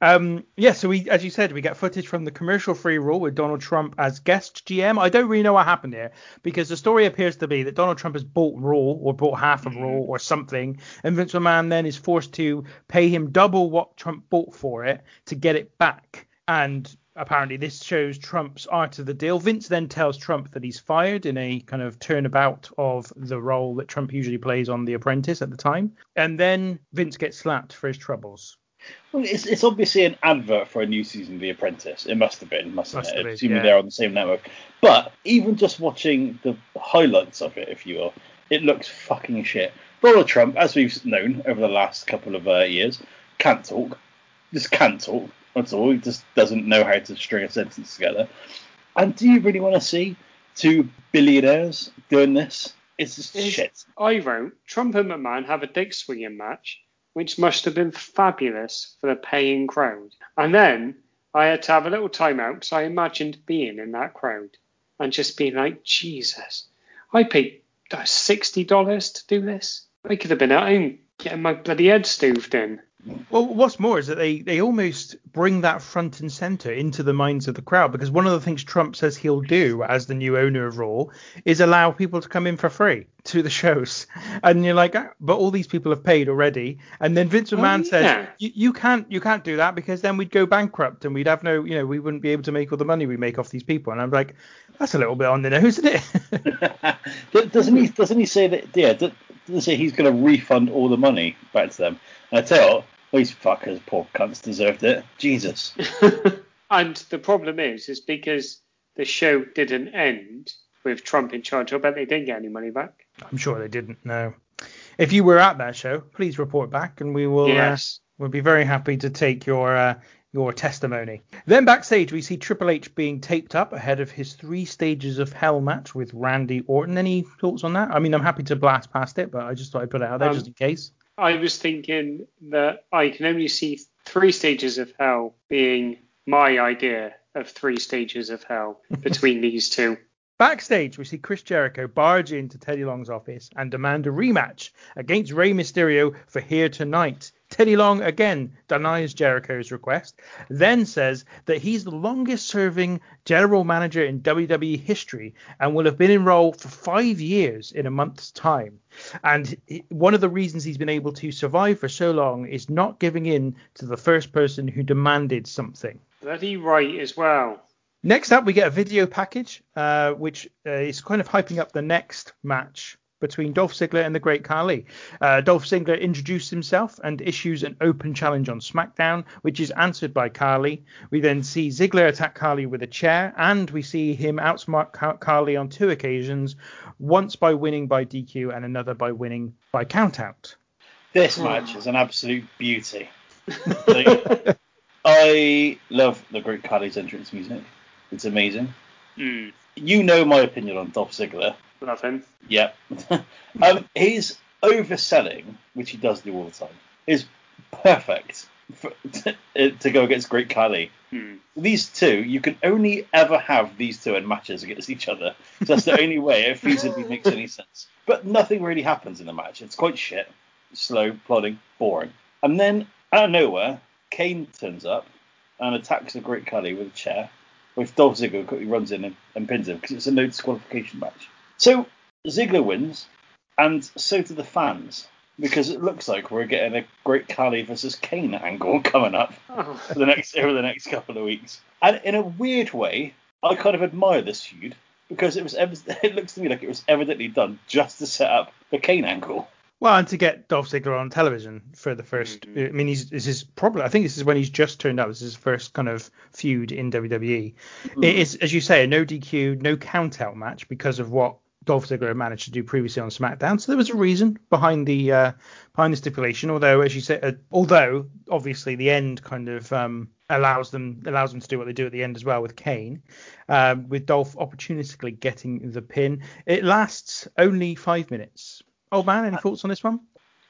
Um, yeah, so we, as you said, we get footage from the commercial-free Raw with Donald Trump as guest GM. I don't really know what happened here because the story appears to be that Donald Trump has bought Raw or bought half of Raw or something, and Vince McMahon then is forced to pay him double what Trump bought for it to get it back. And apparently, this shows Trump's art of the deal. Vince then tells Trump that he's fired in a kind of turnabout of the role that Trump usually plays on The Apprentice at the time, and then Vince gets slapped for his troubles. Well, it's, it's obviously an advert for a new season of The Apprentice. It must have been, mustn't Must it? have been, Assuming yeah. they're on the same network. But even just watching the highlights of it, if you will, it looks fucking shit. Donald Trump, as we've known over the last couple of uh, years, can't talk. Just can't talk. That's all. He just doesn't know how to string a sentence together. And do you really want to see two billionaires doing this? It's just It's- shit. I wrote Trump and McMahon have a dick swinging match, which must have been fabulous for the paying crowd. And then I had to have a little timeout because I imagined being in that crowd and just being like, Jesus, I paid uh, sixty dollars to do this. I could have been at home getting my bloody head stooved in. Well, what's more is that they, they almost bring that front and center into the minds of the crowd because one of the things Trump says he'll do as the new owner of Raw is allow people to come in for free to the shows. And you're like, "Ah, but all these people have paid already. And then Vince McMahon yeah. says, you, you can't you can't do that because then we'd go bankrupt and we'd have no, you know, we wouldn't be able to make all the money we make off these people. And I'm like, that's a little bit on the nose, isn't it? Doesn't he? Doesn't he say that? Yeah, doesn't he say he's going to refund all the money back to them? And I tell you what, these fuckers, poor cunts, deserved it. Jesus. And the problem is, is because the show didn't end with Trump in charge. I bet they didn't get any money back. I'm sure they didn't. No. If you were at that show, please report back, and we will. Yes. Uh, we'll be very happy to take your uh, your testimony. Then backstage, we see Triple H being taped up ahead of his three stages of hell match with Randy Orton. Any thoughts on that? I mean, I'm happy to blast past it, but I just thought I'd put it out there Um, just in case. I was thinking that I can only see three stages of hell being my idea of three stages of hell between these two. Backstage, we see Chris Jericho barge into Teddy Long's office and demand a rematch against Rey Mysterio for Here Tonight. Teddy Long again denies Jericho's request, then says that he's the longest serving general manager in WWE history and will have been in role for five years in a month's time. And one of the reasons he's been able to survive for so long is not giving in to the first person who demanded something. Bloody right as well. Next up, we get a video package, uh, which uh, is kind of hyping up the next match between Dolph Ziggler and the Great Khali. Uh, Dolph Ziggler introduces himself and issues an open challenge on SmackDown, which is answered by Khali. We then see Ziggler attack Khali with a chair, and we see him outsmart Ka- Khali on two occasions, once by winning by DQ and another by winning by countout. This match is an absolute beauty. Like, I love the Great Khali's entrance music. It's amazing. Hmm. You know my opinion on Dolph Ziggler. Love him. Yep. um, his overselling, which he does do all the time, is perfect for, to, to go against Great Khali. Hmm. These two, you can only ever have these two in matches against each other. So that's the only way it feasibly makes any sense. But nothing really happens in the match. It's quite shit, slow, plodding, boring. And then out of nowhere, Kane turns up and attacks the Great Khali with a chair, with Dolph Ziggler quickly runs in and, and pins him because it's a no disqualification match. So Ziggler wins, and so do the fans because it looks like we're getting a Great Khali versus Kane angle coming up for the next over the next couple of weeks. And in a weird way, I kind of admire this feud because it was it looks to me like it was evidently done just to set up the Kane angle. Well, and to get Dolph Ziggler on television for the 1st mm-hmm. I mean, he's this is probably I think this is when he's just turned up. This is his first kind of feud in WWE. Mm-hmm. It is, as you say, a no DQ, no count out match because of what Dolph Ziggler managed to do previously on SmackDown. So there was a reason behind the uh, behind the stipulation. Although, as you said, uh, although obviously the end kind of um, allows them allows them to do what they do at the end as well with Kane, um, with Dolph opportunistically getting the pin. It lasts only five minutes. Old man, any thoughts on this one?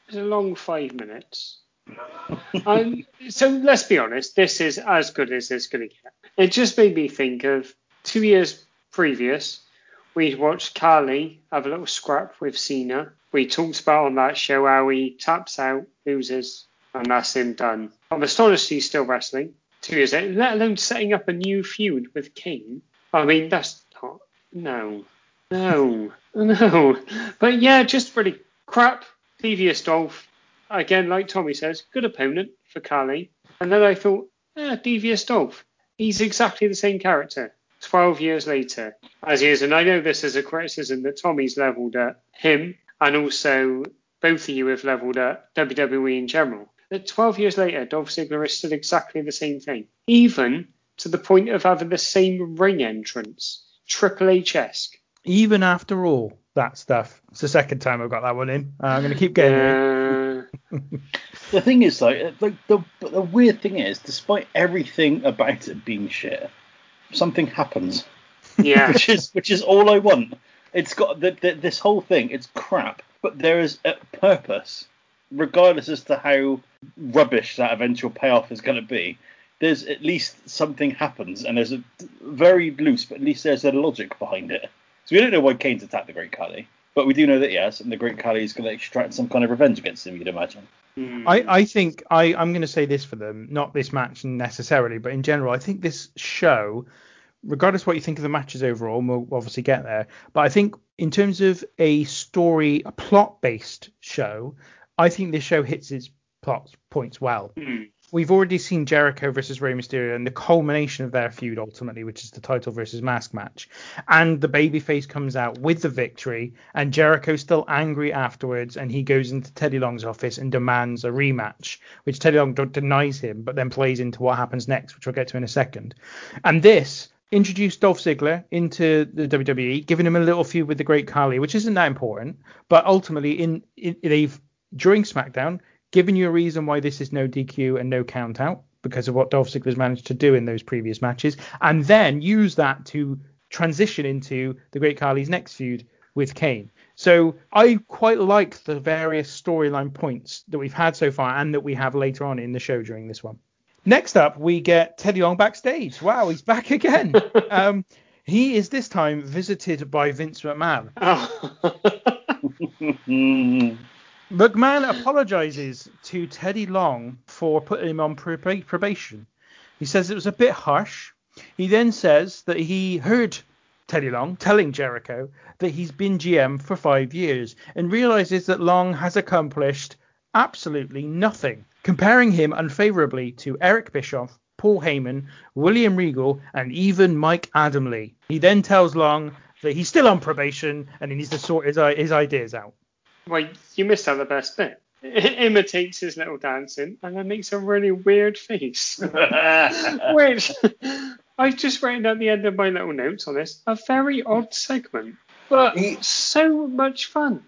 it's a long five minutes. um, so let's be honest, this is as good as it's going to get. It just made me think of two years previous. We'd watched Khali have a little scrap with Cena. We talked about on that show how he taps out, loses, and that's him done. I'm astonished he's still wrestling two years later, let alone setting up a new feud with Kane. I mean, that's not. No. No. No. But yeah, just really crap. Devious Dolph. Again, like Tommy says, good opponent for Khali. And then I thought, yeah, Devious Dolph. He's exactly the same character. 12 years later, as he is. And I know this is a criticism that Tommy's levelled at him, and also both of you have levelled at WWE in general. That 12 years later, Dolph Ziggler is still exactly the same thing. Even to the point of having the same ring entrance. Triple H esque. Even after all that stuff, it's the second time I've got that one in. Uh, I'm going to keep getting it. The thing is, like, like the the weird thing is, despite everything about it being shit, something happens, yeah. which is which is all I want. It's got the, the, this whole thing. It's crap, but there is a purpose, regardless as to how rubbish that eventual payoff is going to be. There's at least something happens, and there's a very loose, but at least there's a logic behind it. So we don't know why Kane's attacked the Great Khali, but we do know that yes, and the Great Khali is going to extract some kind of revenge against him. You'd imagine. I, hmm. I think I, I'm going to say this for them, not this match necessarily, but in general, I think this show, regardless of what you think of the matches overall, and we'll obviously get there, but I think in terms of a story, a plot based show, I think this show hits its plot points well. Hmm. We've already seen Jericho versus Rey Mysterio and the culmination of their feud ultimately, which is the title versus mask match. And the babyface comes out with the victory, and Jericho's still angry afterwards, and he goes into Teddy Long's office and demands a rematch, which Teddy Long denies him, but then plays into what happens next, which we'll get to in a second. And this introduced Dolph Ziggler into the WWE, giving him a little feud with the Great Khali, which isn't that important, but ultimately in, in they've during SmackDown given you a reason why this is no DQ and no count out because of what Dolph Ziggler's managed to do in those previous matches, and then use that to transition into the Great Khali's next feud with Kane. So I quite like the various storyline points that we've had so far and that we have later on in the show during this one. Next up, we get Teddy Long backstage. Wow, he's back again. um, he is this time visited by Vince McMahon. McMahon apologizes to Teddy Long for putting him on prob- probation. He says it was a bit harsh. He then says that he heard Teddy Long telling Jericho that he's been GM for five years and realizes that Long has accomplished absolutely nothing, comparing him unfavorably to Eric Bischoff, Paul Heyman, William Regal, and even Mike Adamle. He then tells Long that he's still on probation and he needs to sort his, his ideas out. Well, you missed out the best bit. It imitates his little dancing and then makes a really weird face. Which I've just written at the end of my little notes on this. A very odd segment, but so much fun.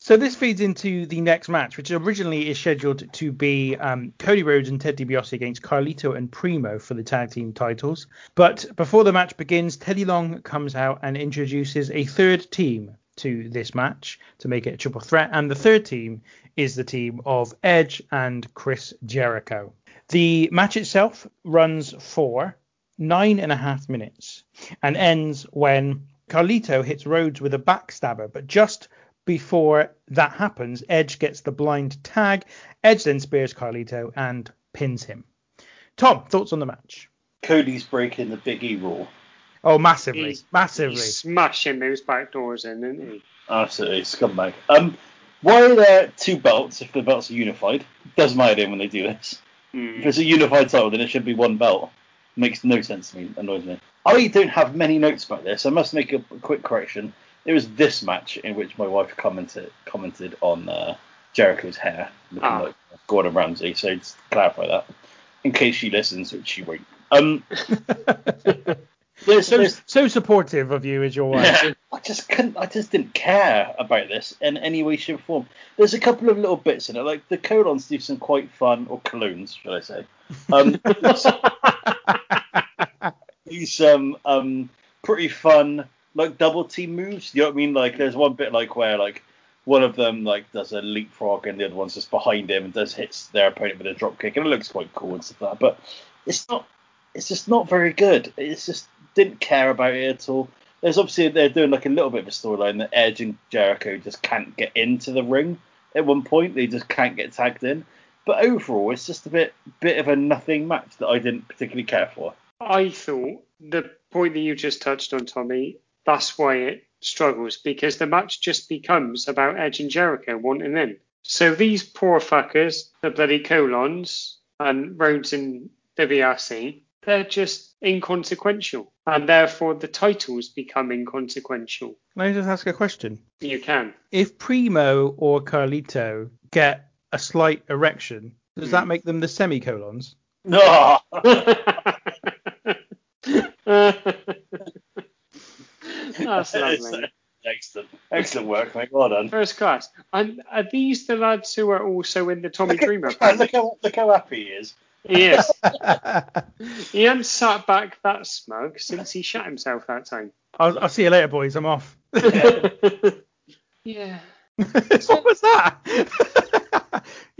So this feeds into the next match, which originally is scheduled to be um, Cody Rhodes and Ted DiBiase against Carlito and Primo for the tag team titles. But before the match begins, Teddy Long comes out and introduces a third team to this match to make it a triple threat, and the third team is the team of Edge and Chris Jericho. The match itself runs for nine and a half minutes and ends when Carlito hits Rhodes with a backstabber, but just before that happens, Edge gets the blind tag. Edge then spears Carlito and pins him. Tom, thoughts on the match? Cody's breaking the Big E rule. Oh, massively, He's- massively. He's smashing those back doors in, isn't he? Absolutely, scumbag. Um, why are there two belts if the belts are unified? Does my idea when they do this. If it's a unified title, then it should be one belt. Makes no sense to me. Annoys me. I don't have many notes about this. I must make a, a quick correction. It was this match in which my wife commented commented on uh, Jericho's hair looking Ah. like Gordon Ramsay. So just to clarify that in case she listens, which she won't. Um, there's, so there's so supportive of you as your wife. yeah. I just couldn't. I just didn't care about this in any way, shape, or form. There's a couple of little bits in it, like the colons do some quite fun, or colognes, should I say? Um, these some um pretty fun like double team moves. You know what I mean? Like there's one bit like where like one of them like does a leapfrog and the other one's just behind him and does hits their opponent with a drop kick and it looks quite cool and stuff like that. But it's not. It's just not very good. It's just didn't care about it at all. There's obviously they're doing like a little bit of a storyline that Edge and Jericho just can't get into the ring at one point. They just can't get tagged in. But overall, it's just a bit bit of a nothing match that I didn't particularly care for. I thought the point that you just touched on, Tommy, that's why it struggles because the match just becomes about Edge and Jericho wanting in. So these poor fuckers, the bloody colons and Rhodes and DiBiase, they're just inconsequential, and therefore the titles become inconsequential. Can I just ask a question? You can. If Primo or Carlito get a slight erection, does that hmm. make them the semicolons? No. That's lovely. Uh, excellent, excellent work, mate. Well done. First class. And are these the lads who are also in the Tommy Look, at- Dreamer look, how, look how happy he is. He is. He hadn't sat back that smug since he shot himself that time. I'll, I'll see you later, boys. I'm off. yeah. what was that?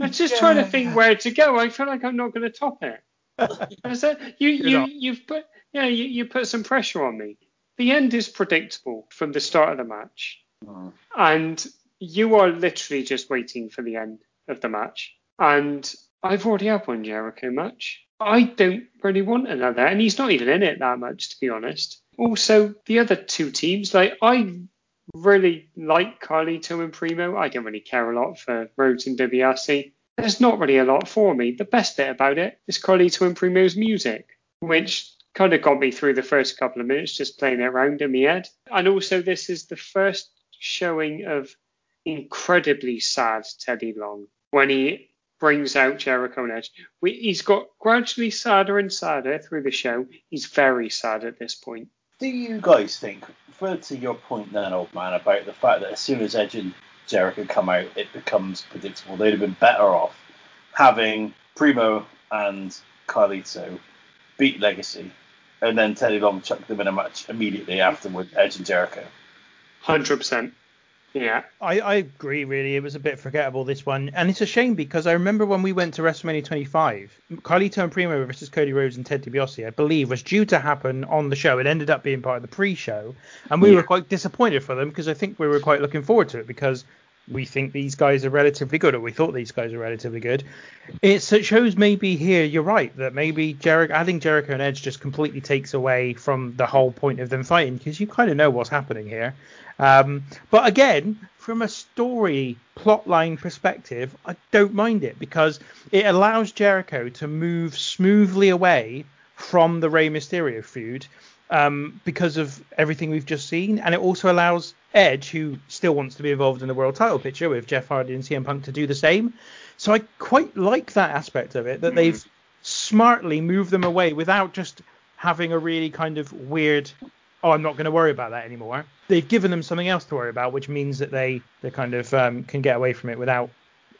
I'm just trying to think where to go. I feel like I'm not going to top it. that, you You're you not. you've put yeah you, you put some pressure on me. The end is predictable from the start of the match, mm. and you are literally just waiting for the end of the match. And I've already had one Jericho match. I don't really want another, and he's not even in it that much, to be honest. Also, the other two teams, like I really like Carlito and Primo. I don't really care a lot for Rhodes and DiBiase. There's not really a lot for me. The best bit about it is Carlito and Primo's music, which kind of got me through the first couple of minutes just playing it around in my head. And also, this is the first showing of incredibly sad Teddy Long when he brings out Jericho and Edge. We, he's got gradually sadder and sadder through the show. He's very sad at this point. Do you guys think, further to your point then, old man, about the fact that as soon as Edge and Jericho come out, it becomes predictable? They'd have been better off having Primo and Carlito beat Legacy, and then Teddy Long chuck them in a match immediately afterward, Edge and Jericho. Hundred percent. Yeah. I, I agree, really. It was a bit forgettable, this one. And it's a shame because I remember when we went to WrestleMania 25, Carlito and Primo versus Cody Rhodes and Ted DiBiase, I believe, was due to happen on the show. It ended up being part of the pre show. And we Yeah. were quite disappointed for them because I think we were quite looking forward to it because we think these guys are relatively good, or we thought these guys are relatively good. It's, it shows maybe here you're right that maybe Jericho, adding Jericho and Edge just completely takes away from the whole point of them fighting because you kind of know what's happening here. Um, but again, from a story plotline perspective, I don't mind it because it allows Jericho to move smoothly away from the Rey Mysterio feud um, because of everything we've just seen, and it also allows Edge, who still wants to be involved in the world title picture with Jeff Hardy and CM Punk, to do the same. So I quite like that aspect of it that they've smartly moved them away without just having a really kind of weird oh i'm not going to worry about that anymore they've given them something else to worry about which means that they they kind of um, can get away from it without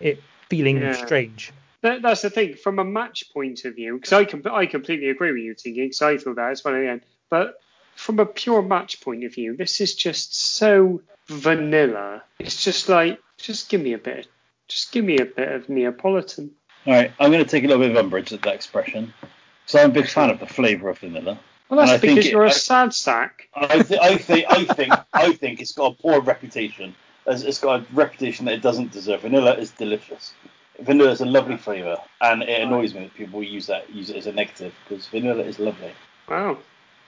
it feeling Yeah. strange That, that's the thing. From a match point of view, because I, com- I completely agree with you, Tinky, because I thought that as well at the end. But from a pure match point of view, this is just so vanilla. It's just like, just give me a bit, just give me a bit of Neapolitan. All right, I'm going to take a little bit of umbrage at that expression. So I'm a big fan of the flavour of vanilla. Well, that's And I think because it- you're a I- sad sack. I, th- I think I think I think it's got a poor reputation. It's it's got a reputation that it doesn't deserve. Vanilla is delicious. Vanilla is a lovely flavour, and it annoys me that people use that use it as a negative because vanilla is lovely. Wow.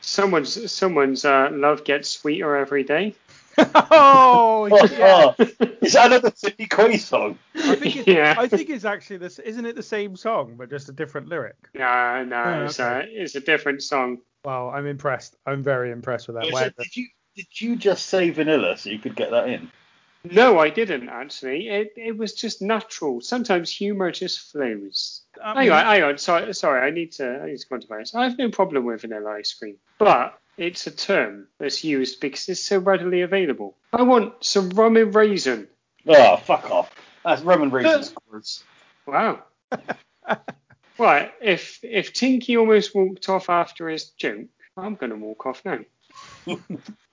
Someone's someone's uh, love gets sweeter every day. oh yeah is that another Sidney Quaye song? I think, it's, Yeah. I think it's actually this isn't it the same song but just a different lyric No, no, Oh, it's, okay. a, it's a different song. Wow i'm impressed i'm very impressed with that So did you did you just say vanilla so you could get that in? No, I didn't actually. It it was just natural. Sometimes humor just flows. I hang on, hang on. Sorry, sorry. I need to. I need to quantify this. I have no problem with vanilla ice cream, but it's a term that's used because it's so readily available. I want some rum and raisin. Oh, fuck off. That's Roman Reigns words. Wow. right. If if Tinky almost walked off after his joke, I'm gonna walk off now.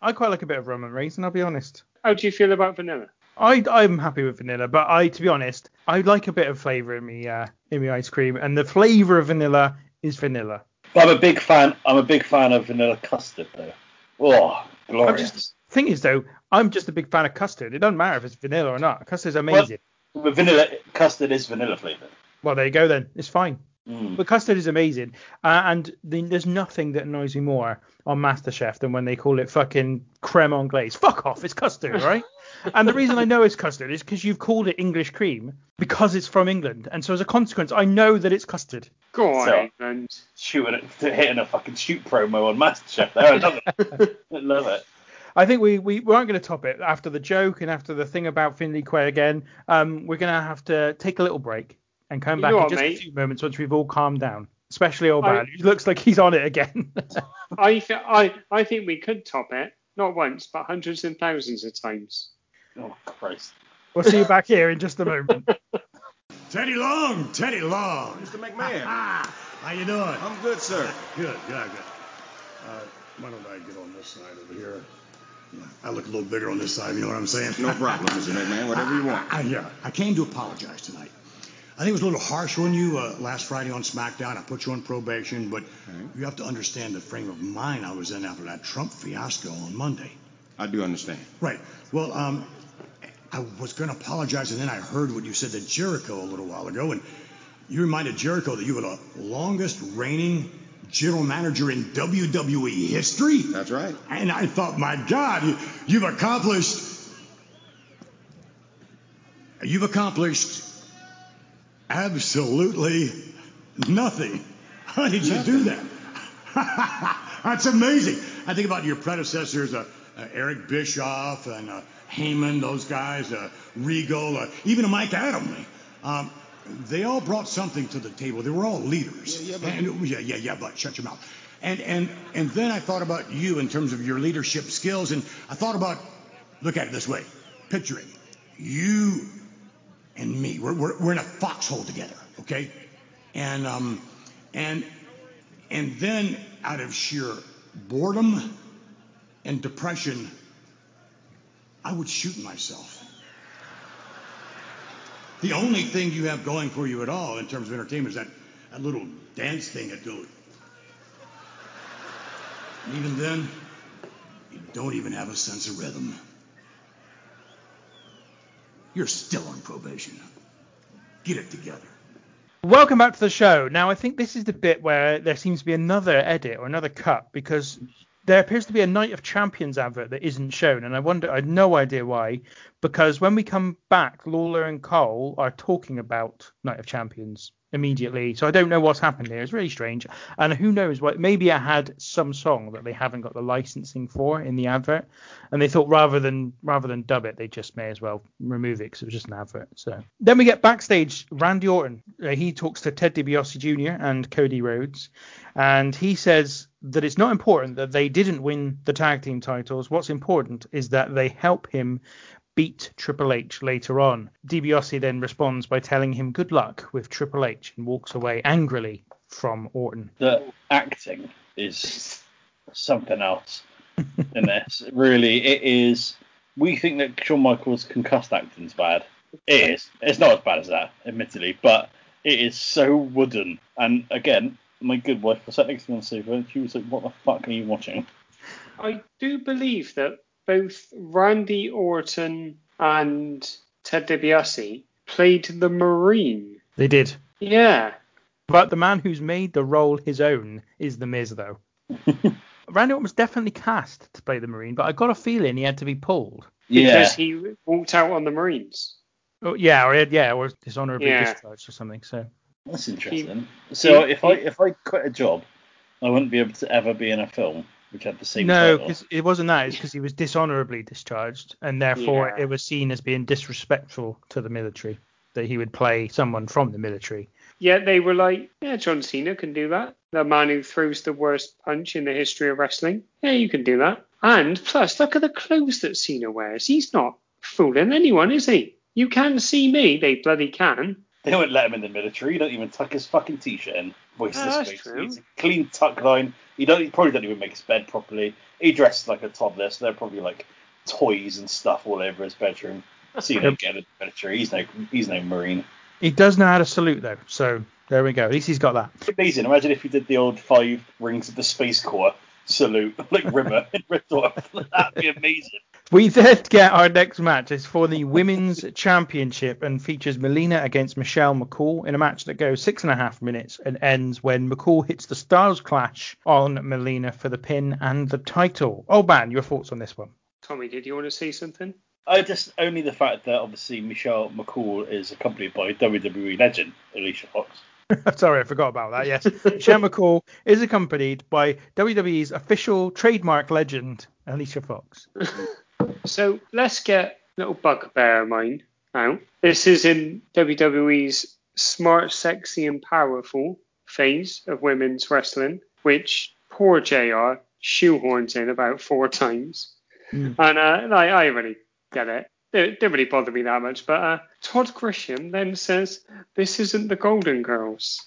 i quite like a bit of rum and raisin i'll be honest How do you feel about vanilla? I, I'm happy with vanilla, but I, to be honest, I like a bit of flavour in me, uh, in me ice cream, and the flavour of vanilla is vanilla. I'm a big fan. I'm a big fan of vanilla custard though. Oh, I'm glorious. just, thing is though, I'm just a big fan of custard. It doesn't matter if it's vanilla or not. Custard's amazing. But vanilla custard is vanilla flavour. Well, there you go then. It's fine. Mm. But custard is amazing, uh, and the, there's nothing that annoys me more on MasterChef than when they call it fucking creme anglaise. Fuck off, it's custard, right? and the reason I know it's custard is because you've called it English cream because it's from England, and so as a consequence, I know that it's custard. Go on, So- England. Shooting it, hitting a fucking shoot promo on MasterChef there. I love it. I love it. I think we, we, we aren't going to top it after the joke and after the thing about Finley Quaye again. Um, we're going to have to take a little break and come You back in what, just mate? a few moments once we've all calmed down. Especially old I- man. He looks like he's on it again. I, th- I I think we could top it, not once, but hundreds and thousands of times. Oh Christ. we'll see you back here in just a moment. Teddy Long, Teddy Long. Mr. McMahon. How you doing? I'm good, sir. Good, good, good. Uh, why don't I get on this side over here? I look a little bigger on this side, you know what I'm saying? No problem, Mr. McMahon. Whatever you want. I, yeah, I came to apologize tonight. I think it was a little harsh on you uh, last Friday on SmackDown. I put you on probation, but you have to understand the frame of mind I was in after that Trump fiasco on Monday. I do understand. Right. Well, um, I was going to apologize, and then I heard what you said to Jericho a little while ago, and you reminded Jericho that you were the longest reigning general manager in WWE history. That's right. And I thought, my God, you, you've accomplished. You've accomplished absolutely nothing. How did you do that? That's amazing. I think about your predecessors, uh, uh, Eric Bischoff and uh, Heyman, those guys, uh, Regal, uh, even Mike Adamle. Um, they all brought something to the table. They were all leaders. Yeah, yeah, but- and, yeah, yeah, yeah, but shut your mouth. And and and then I thought about you in terms of your leadership skills, and I thought about look at it this way: picture it, you and me. We're we're, we're in a foxhole together, okay? And um and and then out of sheer boredom and depression, I would shoot myself. The only thing you have going for you at all in terms of entertainment is that, that little dance thing that goes. And even then, you don't even have a sense of rhythm. You're still on probation. Get it together. Welcome back to the show. Now, I think this is the bit where there seems to be another edit or another cut because there appears to be a Night of Champions advert that isn't shown, and I wonder, I had no idea why. Because when we come back, Lawler and Cole are talking about Night of Champions immediately, so I don't know what's happened here. It's really strange, and who knows what? Maybe it had some song that they haven't got the licensing for in the advert, and they thought rather than rather than dub it, they just may as well remove it because it was just an advert. So then we get backstage. Randy Orton, uh, he talks to Ted DiBiase Jr. and Cody Rhodes, and he says that it's not important that they didn't win the tag team titles. What's important is that they help him beat Triple H later on. DiBiase then responds by telling him good luck with Triple H and walks away angrily from Orton. The acting is something else in this. Really, it is. We think that Shawn Michaels' concussed acting's bad. It is. It's not as bad as that, admittedly, but it is so wooden. And again, my good wife was sat next to me on the sofa, and she was like, "What the fuck are you watching?" I do believe that both Randy Orton and Ted DiBiase played the Marine. They did. Yeah. But the man who's made the role his own is The Miz, though. Randy Orton was definitely cast to play the Marine, but I got a feeling he had to be pulled. Yeah. Because he walked out on the Marines. Oh, yeah, or he had- yeah, or dishonorably Yeah. discharged or something. So That's interesting. so if I if I quit a job, I wouldn't be able to ever be in a film which had the same no, because it wasn't that. It's because he was dishonorably discharged, and therefore Yeah. it was seen as being disrespectful to the military that he would play someone from the military. Yeah, they were like, yeah, John Cena can do that. The man who throws the worst punch in the history of wrestling. Yeah, you can do that. And plus, look at the clothes that Cena wears. He's not fooling anyone, is he? You can see me. They bloody can. They wouldn't let him in the military. He don't even tuck his fucking t-shirt in. Waste Ah, his that's space. true. He's a clean tuck line. He don't. He probably don't even make his bed properly. He dresses like a toddler, so there are probably like toys and stuff all over his bedroom. So you don't get in the military. He's no. He's no marine. He does know how to salute though, so there we go. At least he's got that. Amazing. Imagine if he did the old five rings of the Space Corps salute, like Rimmer in Red Dwarf. That'd be amazing. We then get our next match. It's for the Women's Championship and features Melina against Michelle McCool in a match that goes six and a half minutes and ends when McCool hits the Styles Clash on Melina for the pin and the title. Oh man, your thoughts on this one? Tommy, did you want to say something? I just only the fact that obviously Michelle McCool is accompanied by WWE legend Alicia Fox. Sorry, I forgot about that. Yes, McCool is accompanied by WWE's official trademark legend Alicia Fox. So let's get a little bugbear of mine out. This is in WWE's smart, sexy, and powerful phase of women's wrestling, which poor JR shoehorns in about four times. And uh, I, I really get it. It didn't really bother me that much. But uh, Todd Grisham then says, This isn't the Golden Girls.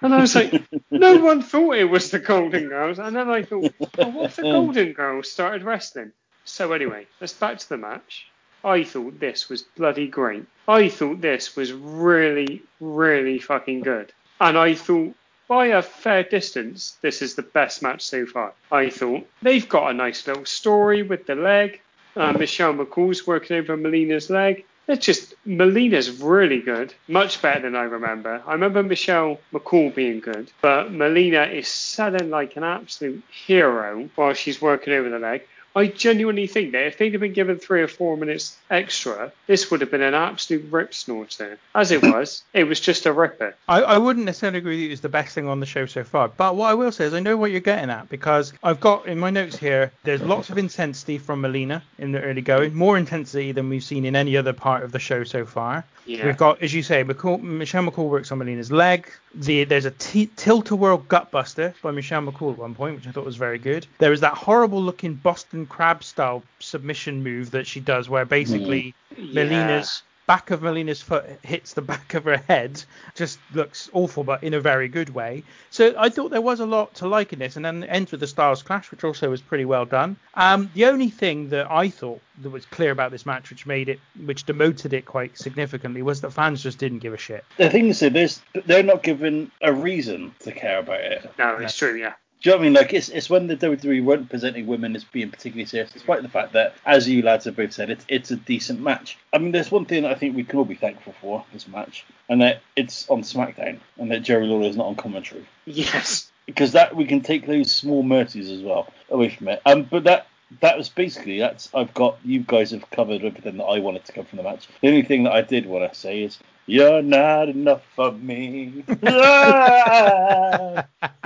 And I was like, no one thought it was the Golden Girls. And then I thought, oh, what if the Golden Girls started wrestling? So anyway, let's back to the match. I thought this was bloody great. I thought this was really, really fucking good. And I thought by a fair distance, this is the best match so far. I thought they've got a nice little story with the leg. Uh, Michelle McCool's working over Melina's leg. It's just Melina's really good, much better than I remember. I remember Michelle McCool being good, but Melina is selling like an absolute hero while she's working over the leg. I genuinely think that if they'd have been given three or four minutes extra, this would have been an absolute rip snorter. As it was, it was just a ripper. I, I wouldn't necessarily agree that it was the best thing on the show so far, but what I will say is I know what you're getting at because I've got in my notes here there's lots of intensity from Melina in the early going, more intensity than we've seen in any other part of the show so far. Yeah. We've got, as you say, McCool, Michelle McCool works on Melina's leg. The, there's a t- tilt-a-whirl gutbuster by Michelle McCool at one point, which I thought was very good. There is that horrible-looking Boston Crab style submission move that she does, where basically Melina's back of Melina's foot hits the back of her head. Just looks awful, but in a very good way. So I thought there was a lot to like in this, and then it ends with the Styles Clash, which also was pretty well done. Um, the only thing that I thought that was clear about this match, which made it, which demoted it quite significantly, was that fans just didn't give a shit. The thing is, they're not given a reason to care about it. No, it's true, yeah. Do you know what I mean? Like it's it's when the WWE weren't presenting women as being particularly serious, despite the fact that, as you lads have both said, it's it's a decent match. I mean, there's one thing that I think we can all be thankful for this match, and that it's on SmackDown, and that Jerry Lawler is not on commentary, Yes. because that we can take those small mercies as well away from it. Um, but that that was basically that's I've got you guys have covered everything that I wanted to come from the match. The only thing that I did want to say is you're not enough of me.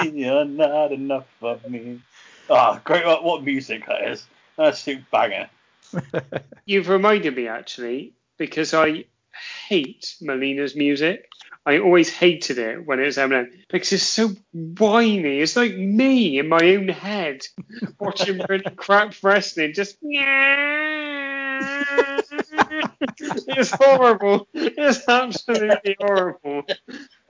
You're not enough of me. Ah, great! What, what music that is. That's a banger. You've reminded me actually because I hate Melina's music. I always hated it when it was Eminem because it's so whiny. It's like me in my own head watching really crap wrestling. Just it's horrible. It's absolutely horrible.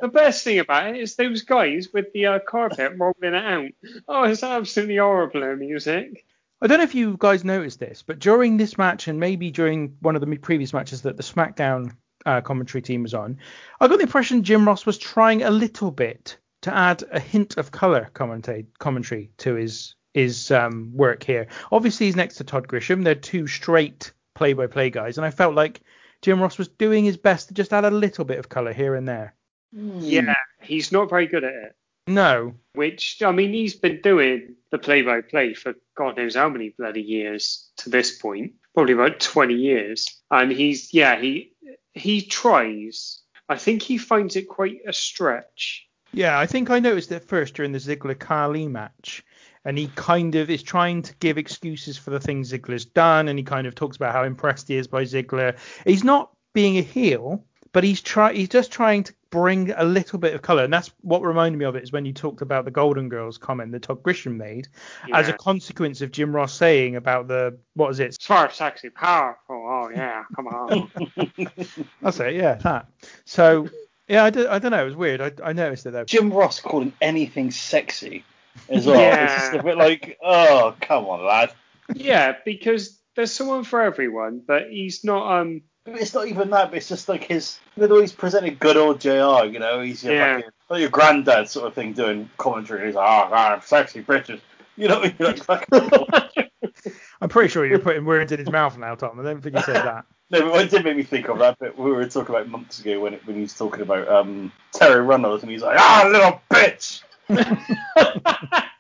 The best thing about it is those guys with the uh, carpet rolling it out. Oh, it's absolutely horrible music. I don't know if you guys noticed this, but during this match and maybe during one of the previous matches that the SmackDown uh, commentary team was on, I got the impression Jim Ross was trying a little bit to add a hint of color commentary to his his um, work here. Obviously, he's next to Todd Grisham. They're two straight play-by-play guys, and I felt like Jim Ross was doing his best to just add a little bit of color here and there. Hmm. Yeah, he's not very good at it. No, Which I mean, he's been doing the play-by-play for God knows how many bloody years to this point, probably about 20 years. And he's yeah, he he tries. I think he finds it quite a stretch. Yeah, I think I noticed it first during the Ziggler Carly match. And he kind of is trying to give excuses for the things Ziggler's done, and he kind of talks about how impressed he is by Ziggler. He's not being a heel, but he's try he's just trying to bring a little bit of color, and that's what reminded me of it is when you talked about the Golden Girls comment that Todd Grisham made as a consequence of Jim Ross saying about the what was it? Smart, sexy, powerful. Oh yeah, come on. That's it, yeah, that. So yeah, I, do, I don't know, it was weird. I, I noticed it though. Jim Ross calling anything sexy as well. It's just a bit like, oh, come on, lad. yeah, because there's someone for everyone, but he's not. Um, It's not even that, but it's just like his, you know, he's presented good old JR, you know, he's your, Yeah. fucking, like your granddad sort of thing doing commentary. And he's like, oh, God, sexy bitches. You know, you're like, I'm pretty sure you're putting words in his mouth now, Tom. I don't think you said that. no, but what did make me think of that bit we were talking about months ago when it, when he was talking about um, Terri Runnels and he's like, ah, little bitch.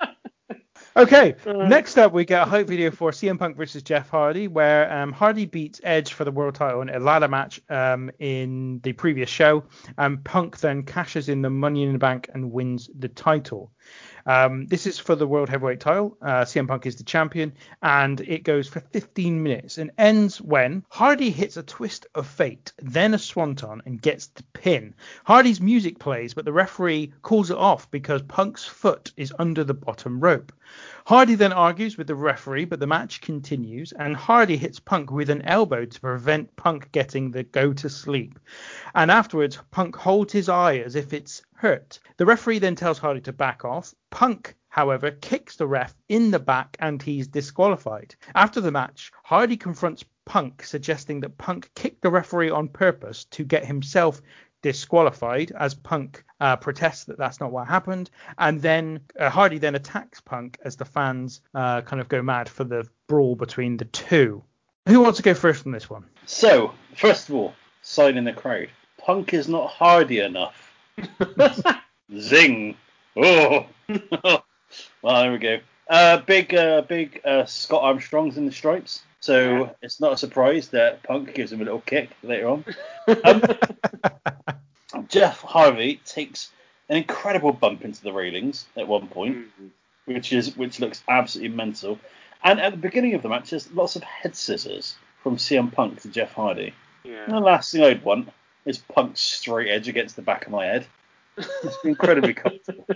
Okay, next up we get a hype video for CM Punk versus Jeff Hardy, where um, Hardy beats Edge for the world title in a ladder match um, in the previous show, and Punk then cashes in the Money in the Bank and wins the title. Um, this is for the World Heavyweight title. Uh, CM Punk is the champion, and it goes for 15 minutes and ends when Hardy hits a twist of fate, then a swanton, and gets the pin. Hardy's music plays, but the referee calls it off because Punk's foot is under the bottom rope. Hardy then argues with the referee, but the match continues, and Hardy hits Punk with an elbow to prevent Punk getting the go to sleep. And afterwards, Punk holds his eye as if it's hurt. The referee then tells Hardy to back off. Punk, however, kicks the ref in the back and he's disqualified. After the match, Hardy confronts Punk, suggesting that Punk kicked the referee on purpose to get himself disqualified as Punk uh, protests that that's not what happened. And then uh, Hardy then attacks Punk as the fans uh, kind of go mad for the brawl between the two. Who wants to go first on this one? So, first of all, sign in the crowd. Punk is not hardy enough. Zing. Oh. well, there we go. Uh, big, uh, big uh, Scott Armstrong's in the stripes, so Yeah. it's not a surprise that Punk gives him a little kick later on. Um, Jeff Hardy takes an incredible bump into the railings at one point, Mhm. which is which looks absolutely mental. And at the beginning of the match, there's lots of head scissors from CM Punk to Jeff Hardy. And the last thing I'd want is Punk's straight edge against the back of my head. It's incredibly comfortable.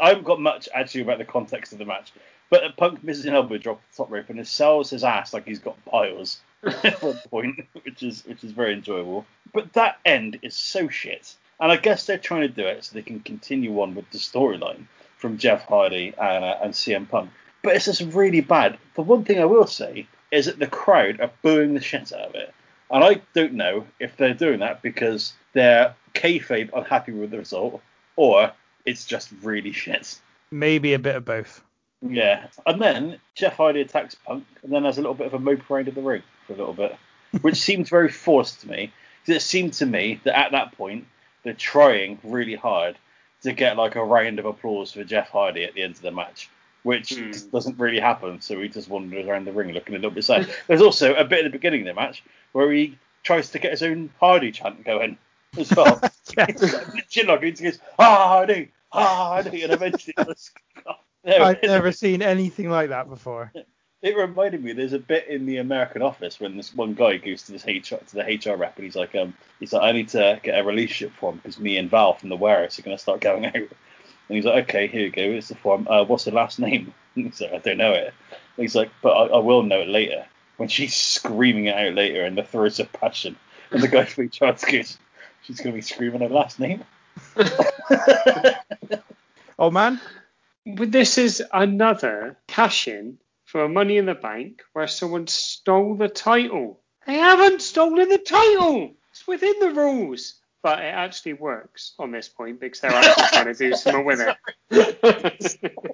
I haven't got much actually about the context of the match, but Punk misses an elbow drop the top rope and it sells his ass like he's got piles at one point, which is which is very enjoyable. But that end is so shit, and I guess they're trying to do it so they can continue on with the storyline from Jeff Hardy and, uh, and CM Punk. But it's just really bad. The one thing I will say is that the crowd are booing the shit out of it. And I don't know if they're doing that because they're kayfabe unhappy with the result, or it's just really shit. Maybe a bit of both. Yeah. And then Jeff Hardy attacks Punk, and then has a little bit of a mope around of the ring for a little bit, which seems very forced to me. It seemed to me that at that point they're trying really hard to get like a round of applause for Jeff Hardy at the end of the match, which Hmm. doesn't really happen. So he just wanders around the ring looking a little bit sad. There's also a bit at the beginning of the match where he tries to get his own Hardy chant going as well. Chin lock, he goes Hardy, Hardy, and eventually was. There I've never seen anything like that before. It reminded me. There's a bit in the American Office when this one guy goes to this HR to the HR rep and he's like, um, he's like, I need to get a relationship form because me and Val from the warehouse are going to start going out. And he's like, okay, here you go. It's the form. Uh, what's her last name? And he's like, I don't know it. And he's like, but I, I will know it later. When she's screaming it out later in the throes of passion, and the guy from HR goes, she's going to be screaming her last name. Oh man, But this is another cash in for a Money in the Bank where someone stole the title. They haven't stolen the title. It's within the rules. But it actually works on this point because they're actually trying to do something with it.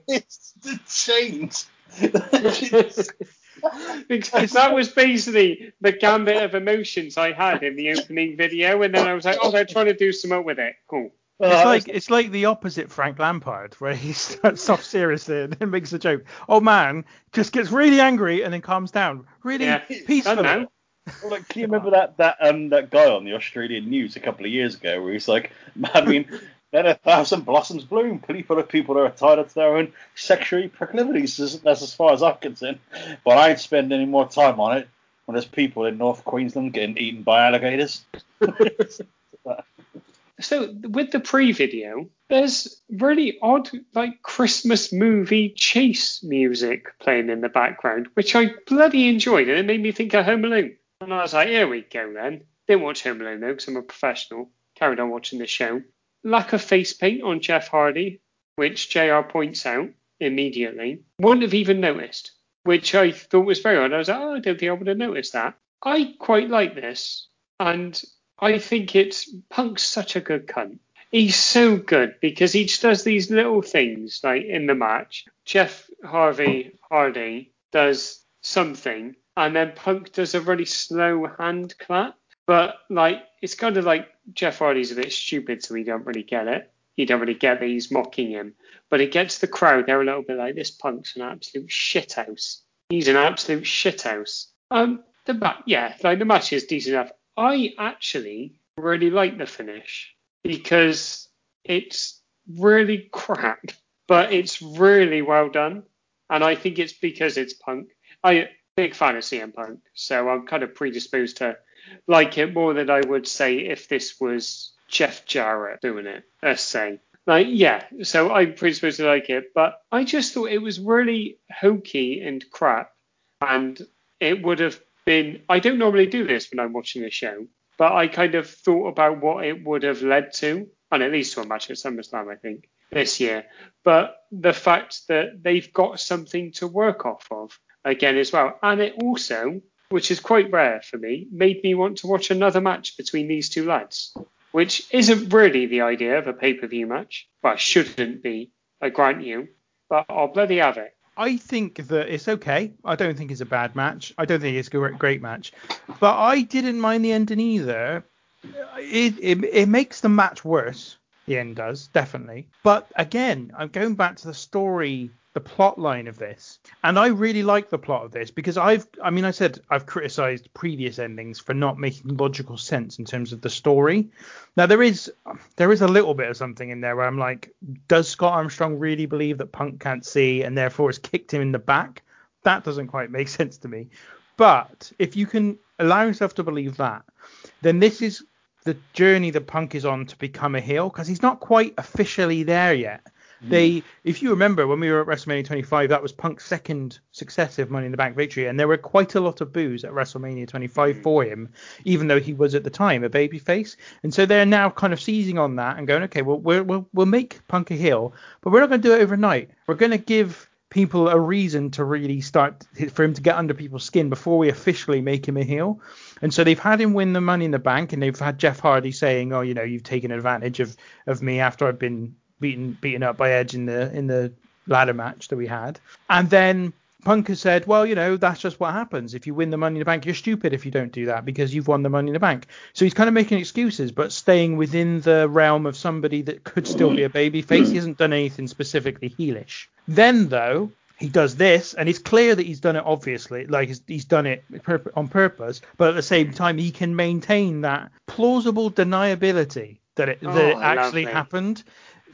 it's the change. because that was basically the gambit of emotions I had in the opening video, and then I was like, oh, they're trying to do something with it. Cool. it's uh, like it's like the opposite Frank Lampard, where he starts off seriously and then makes a joke. Oh man, just gets really angry and then calms down, really Yeah. peaceful. Well, like, can you remember that that um that guy on the Australian news a couple of years ago where he's like, I mean, let a thousand blossoms bloom. People are people are entitled to their own sexual proclivities. That's as far as I'm concerned. But I ain't spend any more time on it when there's people in North Queensland getting eaten by alligators. So with the pre-video, there's really odd like Christmas movie chase music playing in the background, which I bloody enjoyed, and it made me think of Home Alone. And I was like, here we go then. Didn't watch Home Alone though, because I'm a professional. Carried on watching the show. Lack of face paint on Jeff Hardy, which JR points out immediately. Wouldn't have even noticed, which I thought was very odd. I was like, oh, I don't think I would have noticed that. I quite like this, and I think it's Punk's such a good cunt. He's so good because he just does these little things like in the match. Jeff Harvey Hardy does something, and then Punk does a really slow hand clap. But like it's kind of like Jeff Hardy's a bit stupid, so he don't really get it. He don't really get that he's mocking him. But it gets the crowd. They're a little bit like this. Punk's an absolute shithouse. He's an absolute shithouse. Um, the ma- yeah, like the match is decent enough. I actually really like the finish because it's really crap, but it's really well done, and I think it's because it's Punk. I big fan of CM Punk, so I'm kind of predisposed to like it more than I would say if this was Jeff Jarrett doing it. Uh, Let's say. Like yeah, so I'm predisposed to like it, but I just thought it was really hokey and crap, and it would have been. I don't normally do this when I'm watching a show, but I kind of thought about what it would have led to, and at least to a match at SummerSlam, I think, this year. But the fact that they've got something to work off of again as well, and it also, which is quite rare for me, made me want to watch another match between these two lads, which isn't really the idea of a pay per view match. Well, shouldn't be, I grant you, but I'll bloody have it. I think that it's okay. I don't think it's a bad match. I don't think it's a great, great match. But I didn't mind the ending either. It, it, it makes the match worse The end does definitely. But again, I'm going back to the story, the plot line of this, and I really like the plot of this because I've, I mean, I said I've criticized previous endings for not making logical sense in terms of the story. Now there is, there is a little bit of something in there where I'm like, does Scott Armstrong really believe that Punk can't see and therefore has kicked him in the back? That doesn't quite make sense to me. But if you can allow yourself to believe that, then this is the journey that Punk is on to become a heel because he's not quite officially there yet. They, mm. if you remember when we were at WrestleMania 25, that was Punk's second successive Money in the Bank victory, and there were quite a lot of boos at WrestleMania 25 mm. for him, even though he was at the time a babyface. And so they're now kind of seizing on that and going, okay, well we're, we'll we'll make Punk a heel, but we're not going to do it overnight. We're going to give people a reason to really start for him to get under people's skin before we officially make him a heel. And so they've had him win the money in the bank and they've had Jeff Hardy saying, "Oh, you know, you've taken advantage of of me after I've been beaten beaten up by Edge in the in the ladder match that we had." And then Punk has said, "Well, you know, that's just what happens. If you win the money in the bank, you're stupid if you don't do that because you've won the money in the bank." So he's kind of making excuses but staying within the realm of somebody that could still be a babyface. He hasn't done anything specifically heelish. Then though, he does this, and it's clear that he's done it obviously, like he's, he's done it on purpose, but at the same time he can maintain that plausible deniability that it, that it Oh, actually lovely. happened.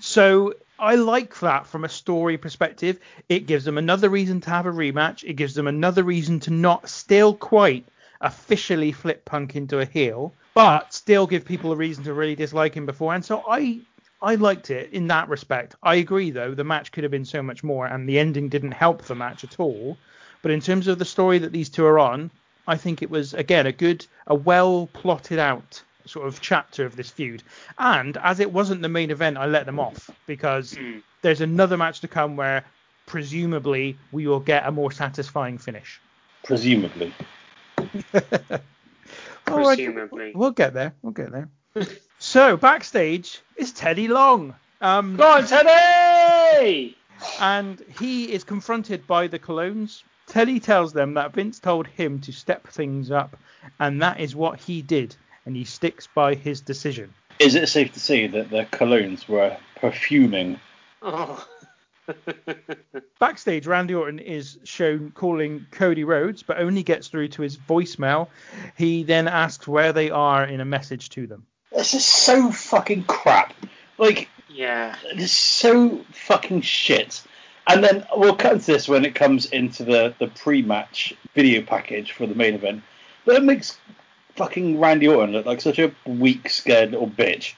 So I like that from a story perspective. It gives them another reason to have a rematch. It gives them another reason to not still quite officially flip Punk into a heel, but still give people a reason to really dislike him beforehand. So I I liked it in that respect. I agree though, the match could have been so much more and the ending didn't help the match at all. But in terms of the story that these two are on, I think it was again a good a well plotted out sort of chapter of this feud. And as it wasn't the main event, I let them off because hmm. there's another match to come where presumably we will get a more satisfying finish. Presumably. Oh, all right, Presumably. We'll get there. We'll get there. so backstage is Teddy Long. Um, Go on, Teddy! and he is confronted by the Colóns. Teddy tells them that Vince told him to step things up, and that is what he did, and he sticks by his decision. Is it safe to say that the colognes were perfuming? Oh. Backstage, Randy Orton is shown calling Cody Rhodes, but only gets through to his voicemail. He then asks where they are in a message to them. This is so fucking crap. Like, yeah. it's so fucking shit. And then we'll cut into this when it comes into the, the pre-match video package for the main event. But it makes fucking Randy Orton look like such a weak, scared little bitch.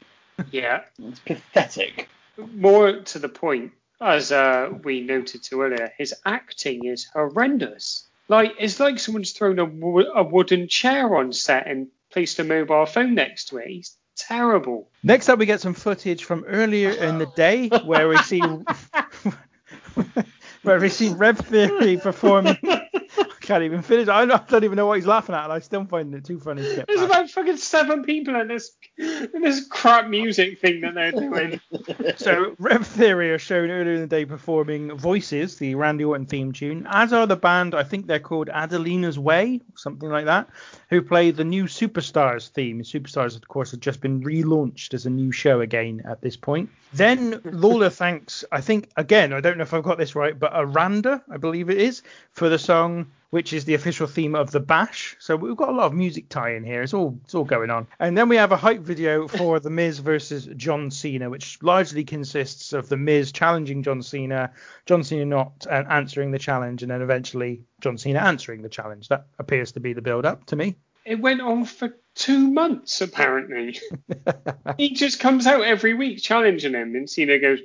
Yeah. It's pathetic. More to the point, as uh, we noted to earlier, his acting is horrendous. Like it's like someone's thrown a, wo- a wooden chair on set and placed a mobile phone next to it. He's terrible. Next up, we get some footage from earlier in the day where we see where we see Rev Theory performing. I can't even finish. I don't, I don't even know what he's laughing at, and I still find it too funny to There's past. about fucking seven people in this in this crap music thing that they're doing. So Rev Theory are shown earlier in the day performing Voices, the Randy Orton theme tune, as are the band, I think they're called Adelitas Way, something like that, who play the new Superstars theme. Superstars, of course, have just been relaunched as a new show again at this point. Then Lawler thanks, I think, again, I don't know if I've got this right, but Aranda, I believe it is, for the song which is the official theme of the Bash. So we've got a lot of music tie in here. It's all it's all going on. And then we have a hype video for The Miz versus John Cena, which largely consists of The Miz challenging John Cena, John Cena not uh, answering the challenge, and then eventually John Cena answering the challenge. That appears to be the build up to me. It went on for two months apparently. he just comes out every week challenging him, and Cena goes.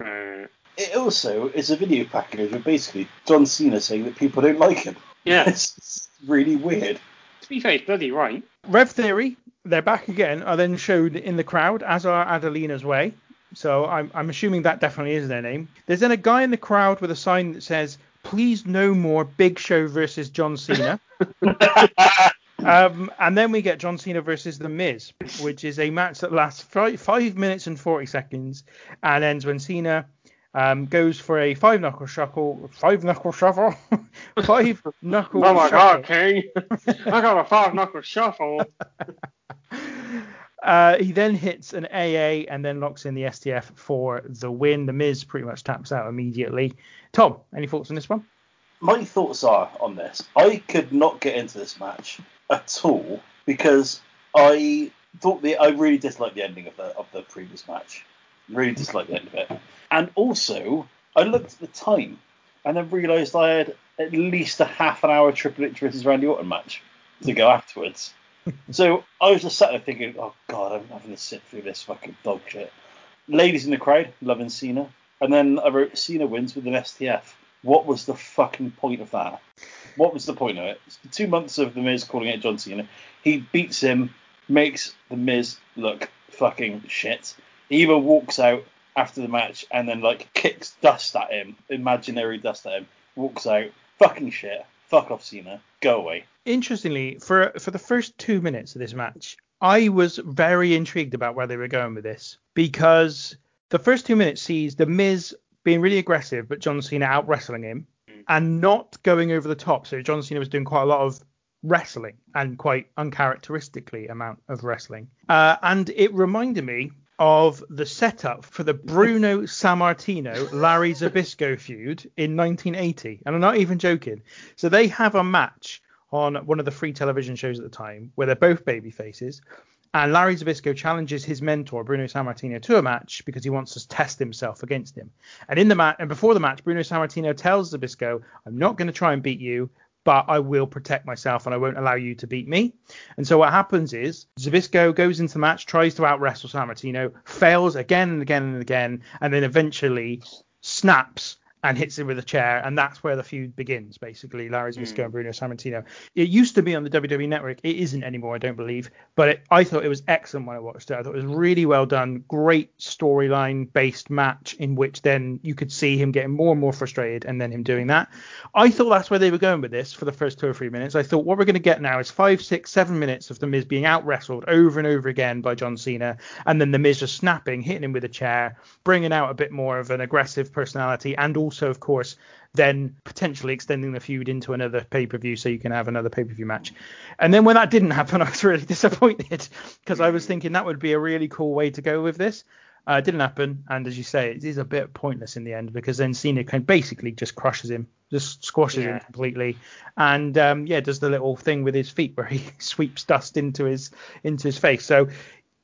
"Uh, It also is a video package of basically John Cena saying that people don't like him. Yeah. It's really weird. To be fair, he's bloody right. Rev Theory, they're back again, are then showed in the crowd, as are Adelitas Way. So I'm, I'm assuming that definitely is their name. There's then a guy in the crowd with a sign that says, Please no more Big Show versus John Cena. um, and then we get John Cena versus The Miz, which is a match that lasts five, five minutes and 40 seconds and ends when Cena um, goes for a five knuckle shuffle. Five knuckle shuffle? five knuckle Oh my shuffle. god, King! I got a five knuckle shuffle. Uh, he then hits an AA and then locks in the STF for the win. The Miz pretty much taps out immediately. Tom, any thoughts on this one? My thoughts are on this. I could not get into this match at all because I thought the I really disliked the ending of the of the previous match. Really disliked the end of it. And also, I looked at the time and then realised I had at least a half an hour Triple H versus Randy Orton match to go afterwards. so I was just sat there thinking, oh god, I'm having to sit through this fucking dog shit. Ladies in the crowd loving Cena, and then I wrote Cena wins with an STF. What was the fucking point of that? What was the point of it? Two months of the Miz calling it John Cena. He beats him, makes the Miz look fucking shit. He even walks out after the match and then like kicks dust at him, imaginary dust at him, walks out, fucking shit, fuck off Cena, go away. Interestingly, for for the first two minutes of this match, I was very intrigued about where they were going with this because the first two minutes sees the Miz being really aggressive, but John Cena out wrestling him and not going over the top. So John Cena was doing quite a lot of wrestling and quite uncharacteristically amount of wrestling. Uh, and it reminded me of the setup for the Bruno Sammartino Larry Zbyszko feud in 1980, and I'm not even joking. So they have a match on one of the free television shows at the time where they're both baby faces. And Larry Zbyszko challenges his mentor Bruno Sammartino to a match because he wants to test himself against him. And in the match, and before the match, Bruno Sammartino tells Zbyszko, "I'm not going to try and beat you, but I will protect myself and I won't allow you to beat me." And so what happens is Zbyszko goes into the match, tries to out wrestle Sammartino, fails again and again and again, and then eventually snaps and hits him with a chair, and that's where the feud begins, basically. Larry Zbyszko hmm. and Bruno Sammartino. It used to be on the WWE Network. It isn't anymore, I don't believe. But it, I thought it was excellent when I watched it. I thought it was really well done. Great storyline based match in which then you could see him getting more and more frustrated, and then him doing that. I thought that's where they were going with this for the first two or three minutes. I thought what we're going to get now is five, six, seven minutes of the Miz being out wrestled over and over again by John Cena, and then the Miz just snapping, hitting him with a chair, bringing out a bit more of an aggressive personality, and also, of course, then potentially extending the feud into another pay per view so you can have another pay per view match. And then when that didn't happen, I was really disappointed because I was thinking that would be a really cool way to go with this. Uh, it didn't happen, and as you say, it is a bit pointless in the end because then Cena can basically just crushes him, just squashes him completely, and um, yeah, does the little thing with his feet where he sweeps dust into his into his face. So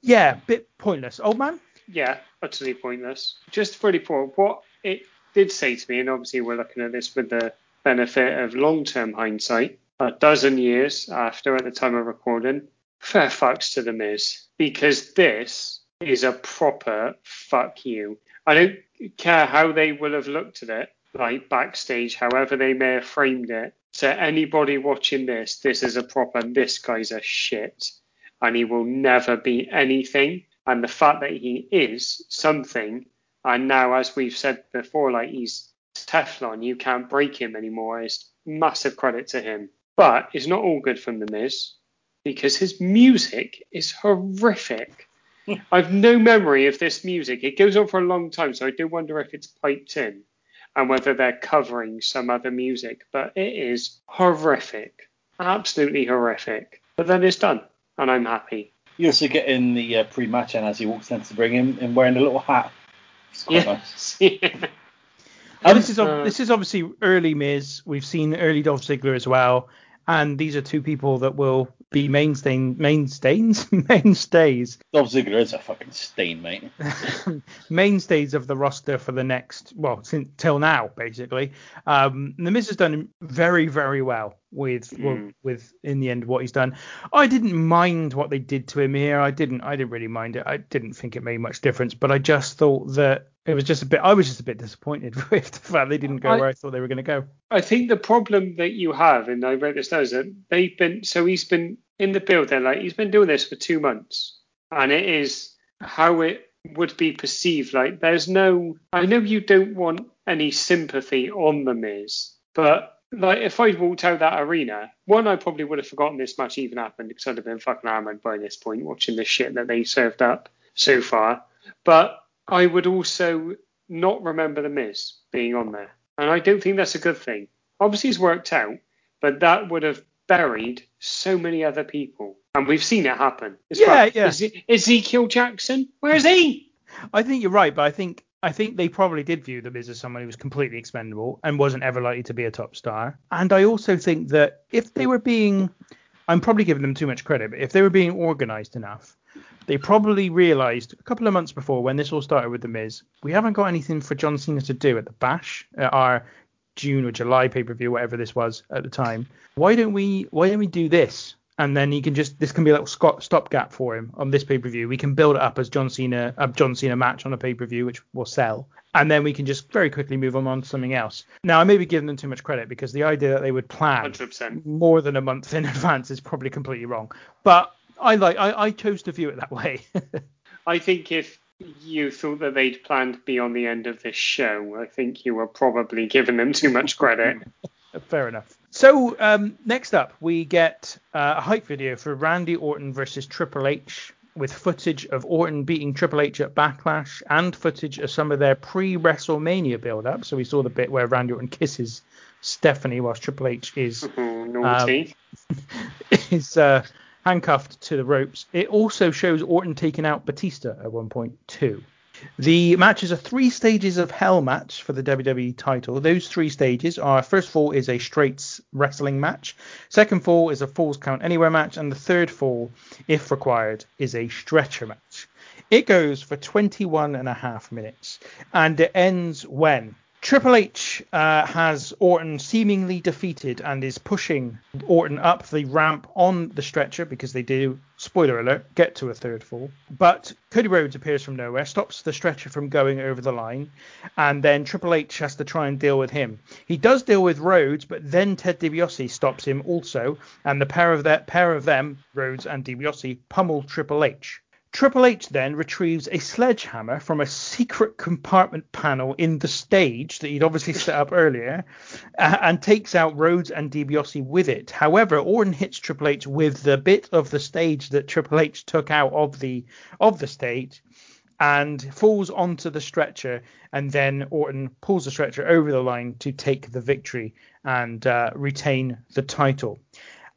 yeah, bit pointless. Old man. yeah, utterly pointless. Just really poor. What it did say to me, and obviously we're looking at this with the benefit of long-term hindsight, a dozen years after at the time of recording, fair fucks to the Miz because this is a proper fuck you. I don't care how they will have looked at it, like backstage, however they may have framed it. To anybody watching this, this is a proper. This guy's a shit and he will never be anything. And the fact that he is something, and now, as we've said before, like he's Teflon, you can't break him anymore, is massive credit to him. But it's not all good from The Miz because his music is horrific. I've no memory of this music. It goes on for a long time, so I do wonder if it's piped in and whether they're covering some other music. But it is horrific, absolutely horrific. But then it's done, and I'm happy. You also get in the uh, pre-match and as he walks in to bring him and wearing a little hat. It's quite nice. Yes. This is Uh, this is obviously early Miz. We've seen early Dolph Ziggler as well, and these are two people that will be mainstay mainstays mainstays Dolph Ziggler is a fucking stain, mate. mainstays of the roster for the next well since till now basically. Um, the Miz has done very very well with Mm. with in the end what he's done. I didn't mind what they did to him here. I didn't I didn't really mind it. I didn't think it made much difference, but I just thought that it was just a bit. I was just a bit disappointed with the fact they didn't go I- where I thought they were going to go. I think the problem that you have, and I wrote this down, is that they've been so he's been in the build. They're like he's been doing this for two months, and it is how it would be perceived. Like there's no. I know you don't want any sympathy on the Miz, but like if I'd walked out that arena, one I probably would have forgotten this match even happened because I'd have been fucking hammered by this point watching the shit that they served up so far. But I would also not remember the Miz being on there. And I don't think that's a good thing. Obviously, it's worked out, but that would have buried so many other people, and we've seen it happen. Yeah, yeah. Eze- Ezekiel Jackson, where's he? I think you're right, but I think I think they probably did view the Miz as someone who was completely expendable and wasn't ever likely to be a top star. And I also think that if they were being, I'm probably giving them too much credit, but if they were being organised enough, they probably realised a couple of months before when this all started with the Miz, we haven't got anything for John Cena to do at the Bash, at our June or July pay per view, whatever this was at the time. Why don't we Why don't we do this? And then he can just this can be a little stop stopgap for him on this pay per view. We can build it up as John Cena a John Cena match on a pay per view, which will sell, and then we can just very quickly move on, on to something else. Now I may be giving them too much credit because the idea that they would plan 100%. more than a month in advance is probably completely wrong. But I like I, I chose to view it that way. I think if you thought that they'd planned beyond the end of this show, I think you were probably giving them too much credit. Fair enough. So um, next up, we get uh, a hype video for Randy Orton versus Triple H with footage of Orton beating Triple H at Backlash and footage of some of their pre-WrestleMania build-up. So we saw the bit where Randy Orton kisses Stephanie whilst Triple H is Oh, naughty. is uh, handcuffed to the ropes. It also shows Orton taking out Batista at one point too. The match is a three stages of hell match for the WWE title. Those three stages are first fall is a straight wrestling match, second fall is a falls count anywhere match, and the third fall, if required, is a stretcher match. It goes for 21 and a half minutes, and it ends when Triple H uh, has Orton seemingly defeated and is pushing Orton up the ramp on the stretcher because they do, spoiler alert, get to a third fall. But Cody Rhodes appears from nowhere, stops the stretcher from going over the line, and then Triple H has to try and deal with him. He does deal with Rhodes, but then Ted DiBiase stops him also, and the pair of that pair of them, Rhodes and DiBiase, pummel Triple H. Triple H then retrieves a sledgehammer from a secret compartment panel in the stage that he'd obviously set up earlier uh, and takes out Rhodes and DiBiase with it. However, Orton hits Triple H with the bit of the stage that Triple H took out of the of the stage and falls onto the stretcher and then Orton pulls the stretcher over the line to take the victory and uh, retain the title.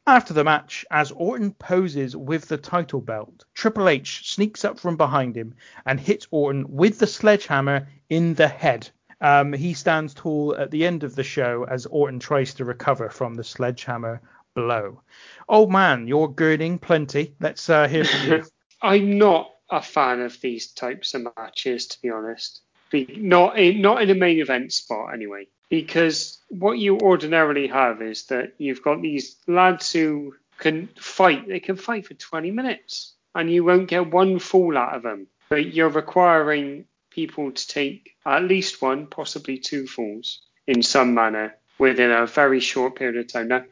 After the match, as Orton poses with the title belt, Triple H sneaks up from behind him and hits Orton with the sledgehammer in the head. Um, he stands tall at the end of the show as Orton tries to recover from the sledgehammer blow. Old man, you're girding plenty. Let's uh, hear from you. I'm not a fan of these types of matches, to be honest. Not in, not in a main event spot, anyway. Because what you ordinarily have is that you've got these lads who can fight. They can fight for 20 minutes, and you won't get one fall out of them. But you're requiring people to take at least one, possibly two falls in some manner within a very short period of time. Now,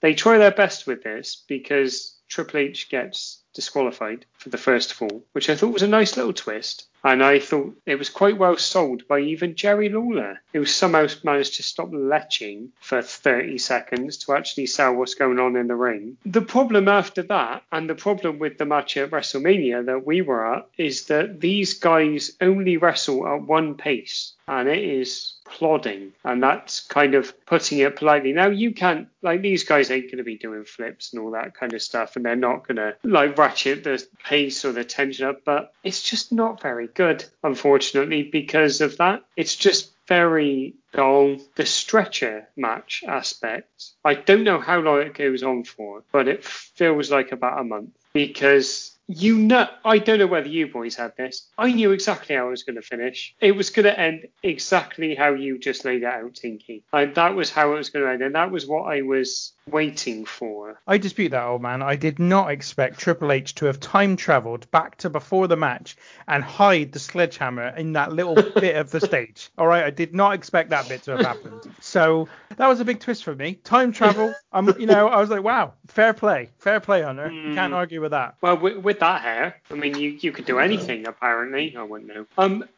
they try their best with this because Triple H gets disqualified for the first fall, which I thought was a nice little twist. And I thought it was quite well sold by even Jerry Lawler, who somehow managed to stop leching for 30 seconds to actually sell what's going on in the ring. The problem after that, and the problem with the match at WrestleMania that we were at, is that these guys only wrestle at one pace, and it is plodding, and that's kind of putting it politely. Now you can't like these guys ain't going to be doing flips and all that kind of stuff, and they're not going to like ratchet the pace or the tension up, but it's just not very good, unfortunately, because of that. It's just very dull. The stretcher match aspect, I don't know how long it goes on for, but it feels like about a month because you know, I don't know whether you boys had this. I knew exactly how it was going to finish. It was going to end exactly how you just laid it out, Tinky. And that was how it was going to end, and that was what I was waiting for. I dispute that, old man. I did not expect Triple H to have time travelled back to before the match and hide the sledgehammer in that little bit of the stage. All right, I did not expect that bit to have happened. So that was a big twist for me. Time travel. I'm, you know, I was like, wow, fair play, fair play, Hunter. You can't hmm. argue with that. Well, with, with that hair, I mean, you, you could do anything, apparently. I wouldn't know. Um,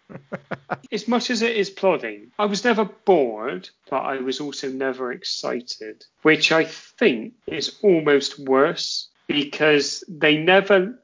as much as it is plodding, I was never bored, but I was also never excited, which I think is almost worse because they never.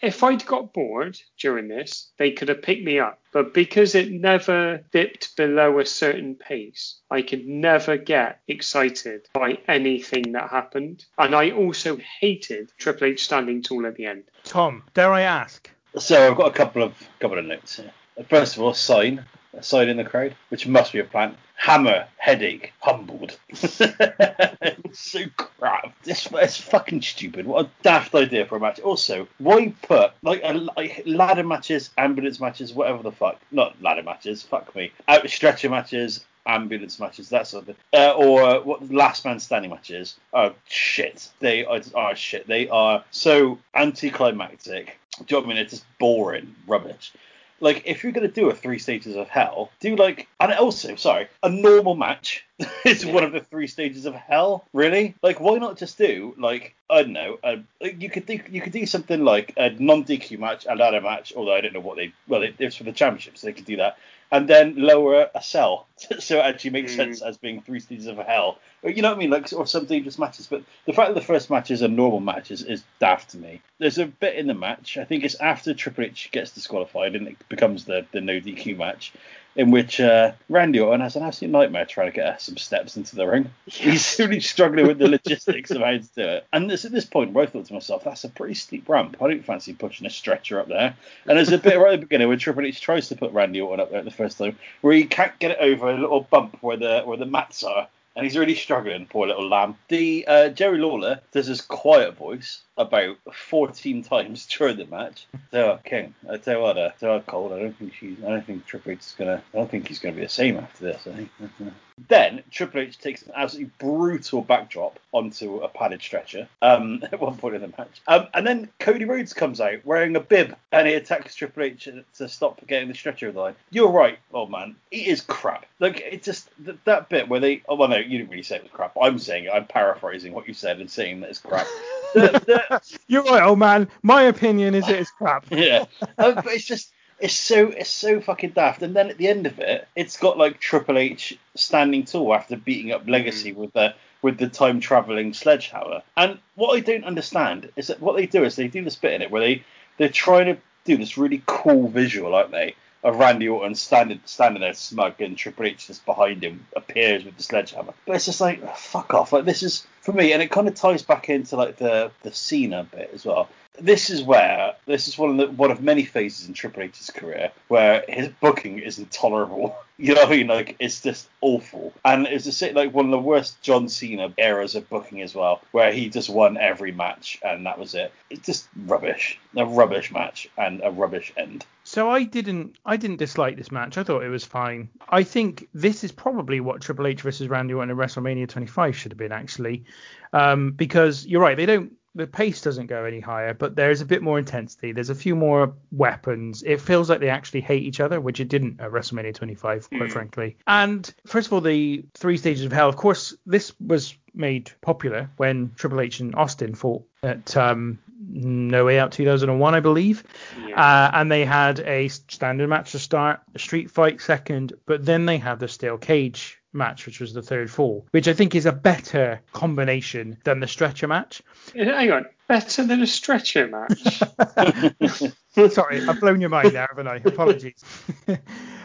If I'd got bored during this, they could have picked me up. But because it never dipped below a certain pace, I could never get excited by anything that happened. And I also hated Triple H standing tall at the end. Tom, dare I ask? So I've got a couple of couple of notes here. First of all, sign. A sign in the crowd, which must be a plant. Hammer, headache, humbled. so crap. This is fucking stupid. What a daft idea for a match. Also, why put like, a, like ladder matches, ambulance matches, whatever the fuck? Not ladder matches. Fuck me. Out stretcher matches, ambulance matches, that sort of thing, uh, or what last man standing matches. Oh shit, they are oh, shit. They are so anticlimactic. Do you know what I mean? It's just boring rubbish. Like if you're gonna do a three stages of hell, do like and also sorry, a normal match is one of the three stages of hell. Really? Like why not just do like I don't know, uh, you could do you could do something like a non DQ match, a ladder match. Although I don't know what they well it, it's for the championship, so they could do that and then lower a cell so it actually makes Mm. sense as being three stages of hell. Or, You know what I mean? Like or some dangerous matches. But the fact that the first match is a normal match is, is daft to me. There's a bit in the match. I think it's after Triple H gets disqualified and it becomes the the no DQ match. In which uh, Randy Orton has an absolute nightmare trying to get some steps into the ring. He's really struggling with the logistics of how to do it. And it's at this point where I thought to myself, that's a pretty steep ramp. I don't fancy pushing a stretcher up there. And there's a bit right at the beginning where Triple H tries to put Randy Orton up there the first time, where he can't get it over a little bump where the where the mats are. And he's really struggling, poor little lamb. The uh, Jerry Lawler does his quiet voice about 14 times during the match. So King, I tell you what, uh, you what, I don't think she's, I don't think Triple H is gonna, I don't think he's gonna be the same after this. I think. Then Triple H takes an absolutely brutal backdrop onto a padded stretcher um, at one point in the match. Um, and then Cody Rhodes comes out wearing a bib and he attacks Triple H to stop getting the stretcher line. You're right, old man. It is crap. Like, it's just th- that bit where they. Oh, well, no, you didn't really say it was crap. I'm saying it. I'm paraphrasing what you said and saying that it's crap. The- the- You're right, old man. My opinion is it is crap. yeah. Um, but it's just it's so it's so fucking daft. And then at the end of it, it's got like Triple H standing tall after beating up Legacy mm. with the with the time traveling sledgehammer. And what I don't understand is that what they do is they do this bit in it where they they're trying to do this really cool visual, aren't they? Of Randy Orton standing standing there smug and Triple H just behind him appears with the sledgehammer. But it's just like fuck off. Like this is for me, and it kind of ties back into like the the Cena bit as well. This is where this is one of the one of many phases in Triple H's career where his booking is intolerable. You know what I mean? Like it's just awful, and it's just like one of the worst John Cena eras of booking as well, where he just won every match and that was it. It's just rubbish, a rubbish match and a rubbish end. So I didn't I didn't dislike this match. I thought it was fine. I think this is probably what Triple H versus Randy Orton at WrestleMania 25 should have been actually, um, because you're right. They don't the pace doesn't go any higher, but there's a bit more intensity. There's a few more weapons. It feels like they actually hate each other, which it didn't at WrestleMania 25, quite frankly. And first of all, the three stages of hell. Of course, this was made popular when Triple H and Austin fought at um, No Way Out 2001, I believe. Uh, and they had a standard match to start, a street fight second, but then they had the steel cage match, which was the third fall, which I think is a better combination than the stretcher match. Hang on, better than a stretcher match. Sorry, I've blown your mind there, haven't I? Apologies.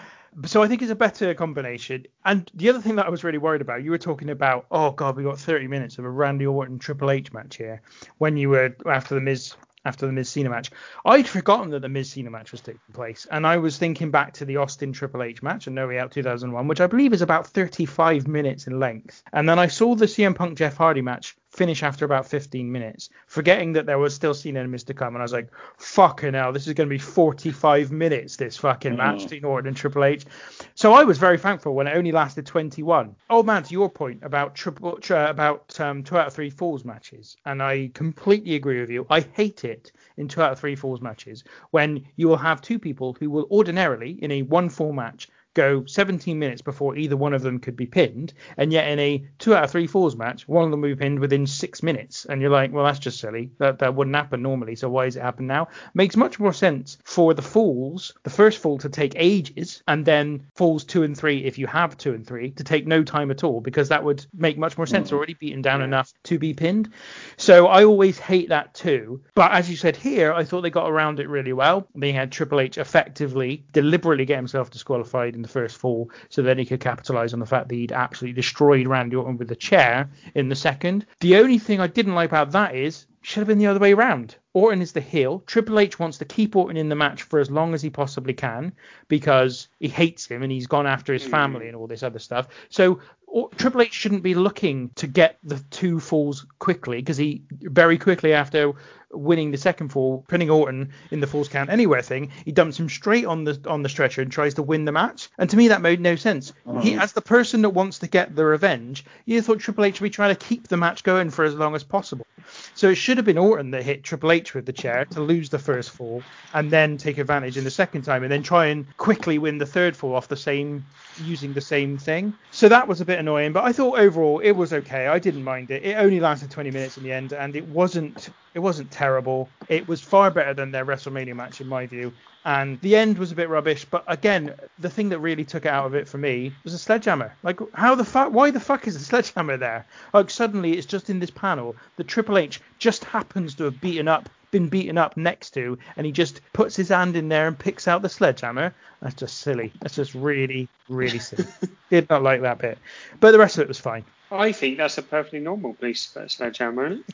so I think it's a better combination. And the other thing that I was really worried about, you were talking about, oh god, we got 30 minutes of a Randy Orton Triple H match here. When you were after the Miz after the Miz Cena match, I'd forgotten that the Miz Cena match was taking place, and I was thinking back to the Austin Triple H match and No Way Out 2001, which I believe is about 35 minutes in length. And then I saw the CM Punk Jeff Hardy match finish after about 15 minutes, forgetting that there was still Cena and Miz to come, and I was like, fucking hell, this is going to be 45 minutes, this fucking match between Orton and Triple H. So I was very thankful when it only lasted 21. Oh man, to your point about triple uh, about um, two out of three falls matches, and I completely agree with you. I hate it in two out of three falls matches when you will have two people who will ordinarily in a one fall match go 17 minutes before either one of them could be pinned, and yet in a two out of three falls match, one of them will be pinned within six minutes, and you're like, well, that's just silly. That that wouldn't happen normally. So why is it happen now? Makes much more sense for the falls, the first fall to take ages, and then falls two and three, if you have two and three, to take no time at all, because that would make much more sense. Mm. Already beaten down enough to be pinned. So I always hate that too. But as you said here, I thought they got around it really well. They had Triple H effectively, deliberately get himself disqualified in the first fall, so then he could capitalize on the fact that he'd absolutely destroyed Randy Orton with the chair in the second. The only thing I didn't like about that is should have been the other way around. Orton is the heel. Triple H wants to keep Orton in the match for as long as he possibly can because he hates him and he's gone after his hmm. family and all this other stuff. So or, Triple H shouldn't be looking to get the two falls quickly because he very quickly after winning the second fall, pinning Orton in the falls count anywhere thing, he dumps him straight on the on the stretcher and tries to win the match. And to me, that made no sense. He, uh-huh. as the person that wants to get the revenge, you thought Triple H would be trying to keep the match going for as long as possible. So it should have been Orton that hit Triple H with the chair to lose the first fall, and then take advantage in the second time, and then try and quickly win the third fall off the same using the same thing. So that was a bit annoying, but I thought overall it was okay. I didn't mind it. It only lasted 20 minutes in the end, and it wasn't it wasn't terrible. It was far better than their WrestleMania match in my view. And the end was a bit rubbish, but again, the thing that really took it out of it for me was a sledgehammer. Like, how the fuck? Why the fuck is a sledgehammer there? Like, suddenly it's just in this panel The Triple H just happens to have beaten up, been beaten up next to, and he just puts his hand in there and picks out the sledgehammer. That's just silly. That's just really, really silly. Did not like that bit, but the rest of it was fine. I think that's a perfectly normal police sledgehammer. Isn't?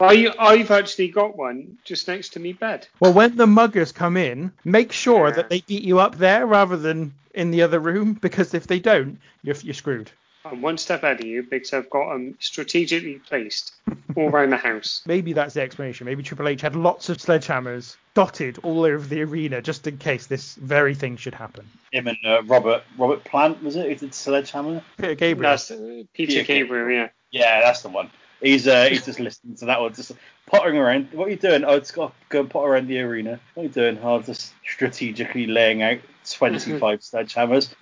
I, I've actually got one just next to me bed. Well, when the muggers come in, make sure that they beat you up there rather than in the other room, because if they don't, you're, you're screwed. I'm one step ahead of you because I've got them strategically placed all around the house. Maybe that's the explanation. Maybe Triple H had lots of sledgehammers dotted all over the arena just in case this very thing should happen. Him and uh, Robert Robert Plant was it? Who did Sledgehammer? Peter Gabriel. That's uh, Peter Peter Gabriel, yeah. Yeah, that's the one. He's uh, he's just listening to that one, just pottering around. What are you doing? Oh, it's got to go and potter around the arena. What are you doing? Oh, I'm just strategically laying out 25 sledgehammers.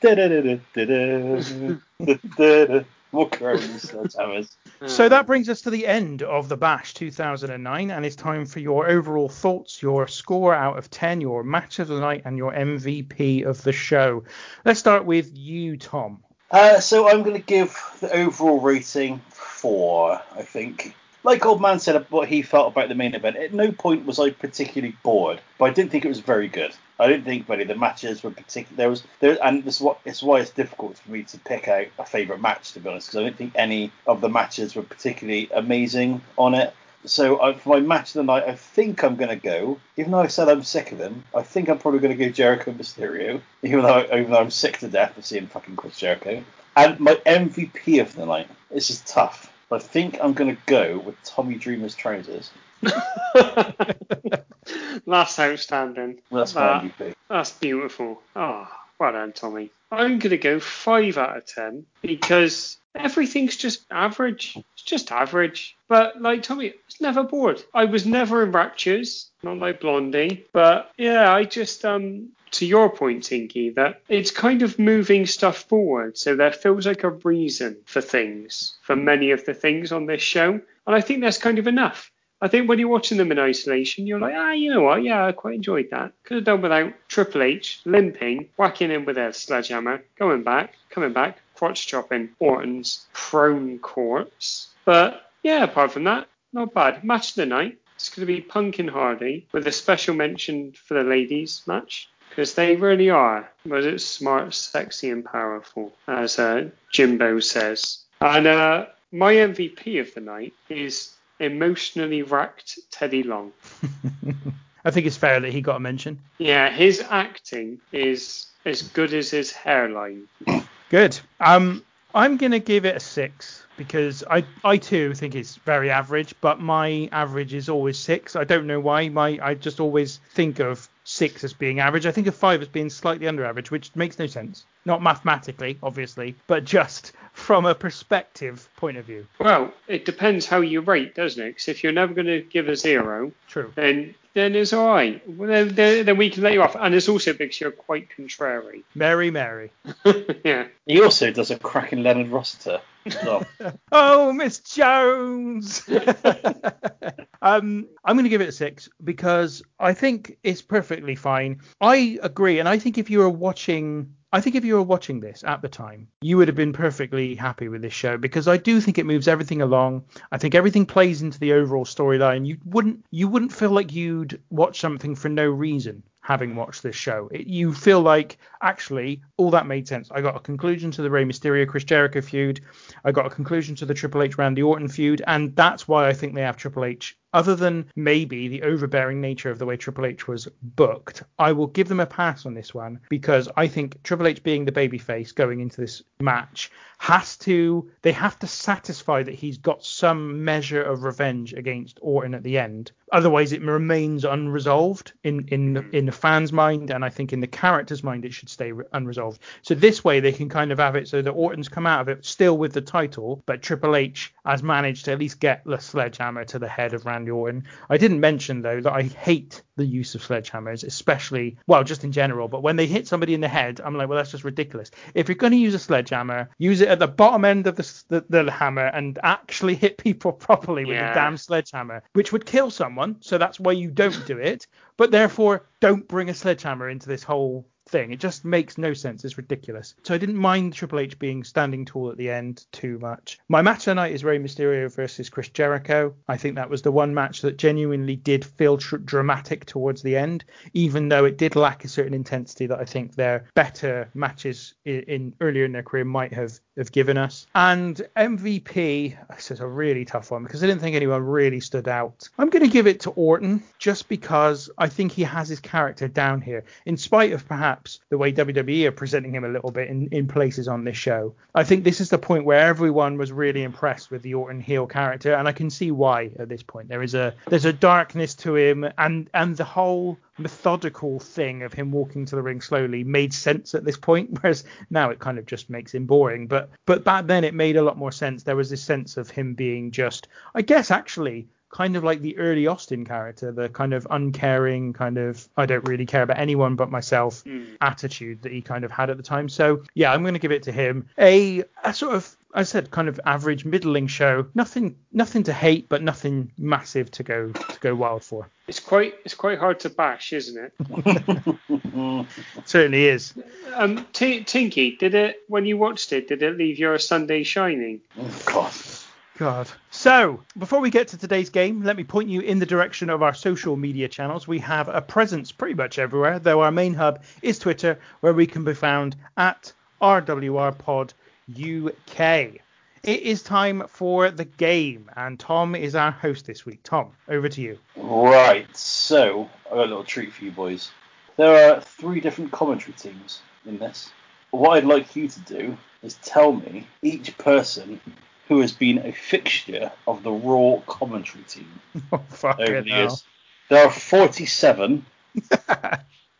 Walk around these sledgehammers. So that brings us to the end of the Bash 2009, and it's time for your overall thoughts, your score out of 10, your match of the night, and your MVP of the show. Let's start with you, Tom. Uh, so I'm going to give the overall rating four, I think. Like Old Man said what he felt about the main event, at no point was I particularly bored, but I didn't think it was very good. I didn't think any of the matches were particular. There was there, and this is what it's why it's difficult for me to pick out a favourite match to be honest, because I don't think any of the matches were particularly amazing on it. So uh, for my match of the night, I think I'm going to go. Even though I said I'm sick of them, I think I'm probably going to go Jericho Mysterio. Even though even though I'm sick to death of seeing fucking Chris Jericho. And my MVP of the night. This is tough. I think I'm going to go with Tommy Dreamer's trousers. That's outstanding. That's my That- MVP. That's beautiful. Oh, well done, Tommy. I'm going to go 5 out of 10 because everything's just average. It's just average. But like Tommy, I was never bored. I was never in raptures, not like Blondie. But yeah, I just, um, to your point, Tinky, that it's kind of moving stuff forward. So there feels like a reason for things, for many of the things on this show. And I think that's kind of enough. I think when you're watching them in isolation, you're like, ah, you know what? Yeah, I quite enjoyed that. Could have done without Triple H limping, whacking in with a sledgehammer, going back, coming back, crotch chopping Orton's prone corpse. But yeah, apart from that, not bad. Match of the night. It's going to be Punk and Hardy with a special mention for the ladies match because they really are. Was it smart, sexy, and powerful, as uh, Jimbo says. And uh, my MVP of the night is emotionally racked Teddy Long. I think it's fair that he got a mention. Yeah, his acting is as good as his hairline. Good. Um, I'm gonna give it a six because I I too think it's very average, but my average is always six. I don't know why. My I just always think of six as being average. I think of five as being slightly under average, which makes no sense. Not mathematically, obviously, but just from a perspective point of view. Well, it depends how you rate, doesn't it? Because if you're never going to give a zero, True. then then it's all right. Then, then, then we can let you off. And it's also because you're quite contrary. Mary, Mary. yeah. He also does a cracking Leonard Rossiter. as. Oh, Miss Jones. um, I'm going to give it a six because I think it's perfectly fine. I agree, and I think if you were watching. I think if you were watching this at the time, you would have been perfectly happy with this show because I do think it moves everything along. I think everything plays into the overall storyline. You wouldn't you wouldn't feel like you'd watch something for no reason having watched this show. It, you feel like actually all that made sense. I got a conclusion to the Rey Mysterio Chris Jericho feud. I got a conclusion to the Triple H Randy Orton feud, and that's why I think they have Triple H. Other than maybe the overbearing nature of the way Triple H was booked, I will give them a pass on this one because I think Triple H being the babyface going into this match has to they have to satisfy that he's got some measure of revenge against Orton at the end. Otherwise, it remains unresolved in in mm-hmm. in the fans' mind, and I think in the character's mind, it should stay unresolved. So this way, they can kind of have it so that Orton's come out of it still with the title, but Triple H has managed to at least get the sledgehammer to the head of Randy Orton. I didn't mention though that I hate the use of sledgehammers, especially well, just in general. But when they hit somebody in the head, I'm like, well, that's just ridiculous. If you're going to use a sledgehammer, use it at the bottom end of the the, the hammer and actually hit people properly with Yeah. damn sledgehammer, which would kill someone. So that's why you don't do it. But therefore, don't bring a sledgehammer into this whole thing. It just makes no sense. It's ridiculous. So I didn't mind Triple H being standing tall at the end too much. My match tonight is Rey Mysterio versus Chris Jericho. I think that was the one match that genuinely did feel tr- dramatic towards the end, even though it did lack a certain intensity that I think their better matches in, in earlier in their career might have have given us. And MVP, this is a really tough one because I didn't think anyone really stood out. I'm going to give it to Orton just because I think he has his character down here, in spite of perhaps the way WWE are presenting him a little bit in, in places on this show. I think this is the point where everyone was really impressed with the Orton heel character, and I can see why at this point. There is a there's a darkness to him, and and the whole methodical thing of him walking to the ring slowly made sense at this point whereas now it kind of just makes him boring. But but back then it made a lot more sense. There was this sense of him being just i guess actually kind of like the early austin character the kind of uncaring kind of i don't really care about anyone but myself hmm. attitude that he kind of had at the time. So yeah i'm going to give it to him. A, a sort of I said kind of average middling show. Nothing nothing to hate, but nothing massive to go to go wild for. It's quite it's quite hard to bash, isn't it? Certainly is. Um, T- Tinky, did it when you watched it? Did it leave your Sunday shining? Oh, God. God. So, before we get to today's game, let me point you in the direction of our social media channels. We have a presence pretty much everywhere, though our main hub is Twitter, where we can be found at RWRPod UK. It is time for the game, and Tom is our host this week. Tom, over to you. Right, so I've got a little treat for you boys. There are three different commentary teams in this. What I'd like you to do is tell me each person who has been a fixture of the Raw commentary team Oh, fuck over the now. years. There are 47.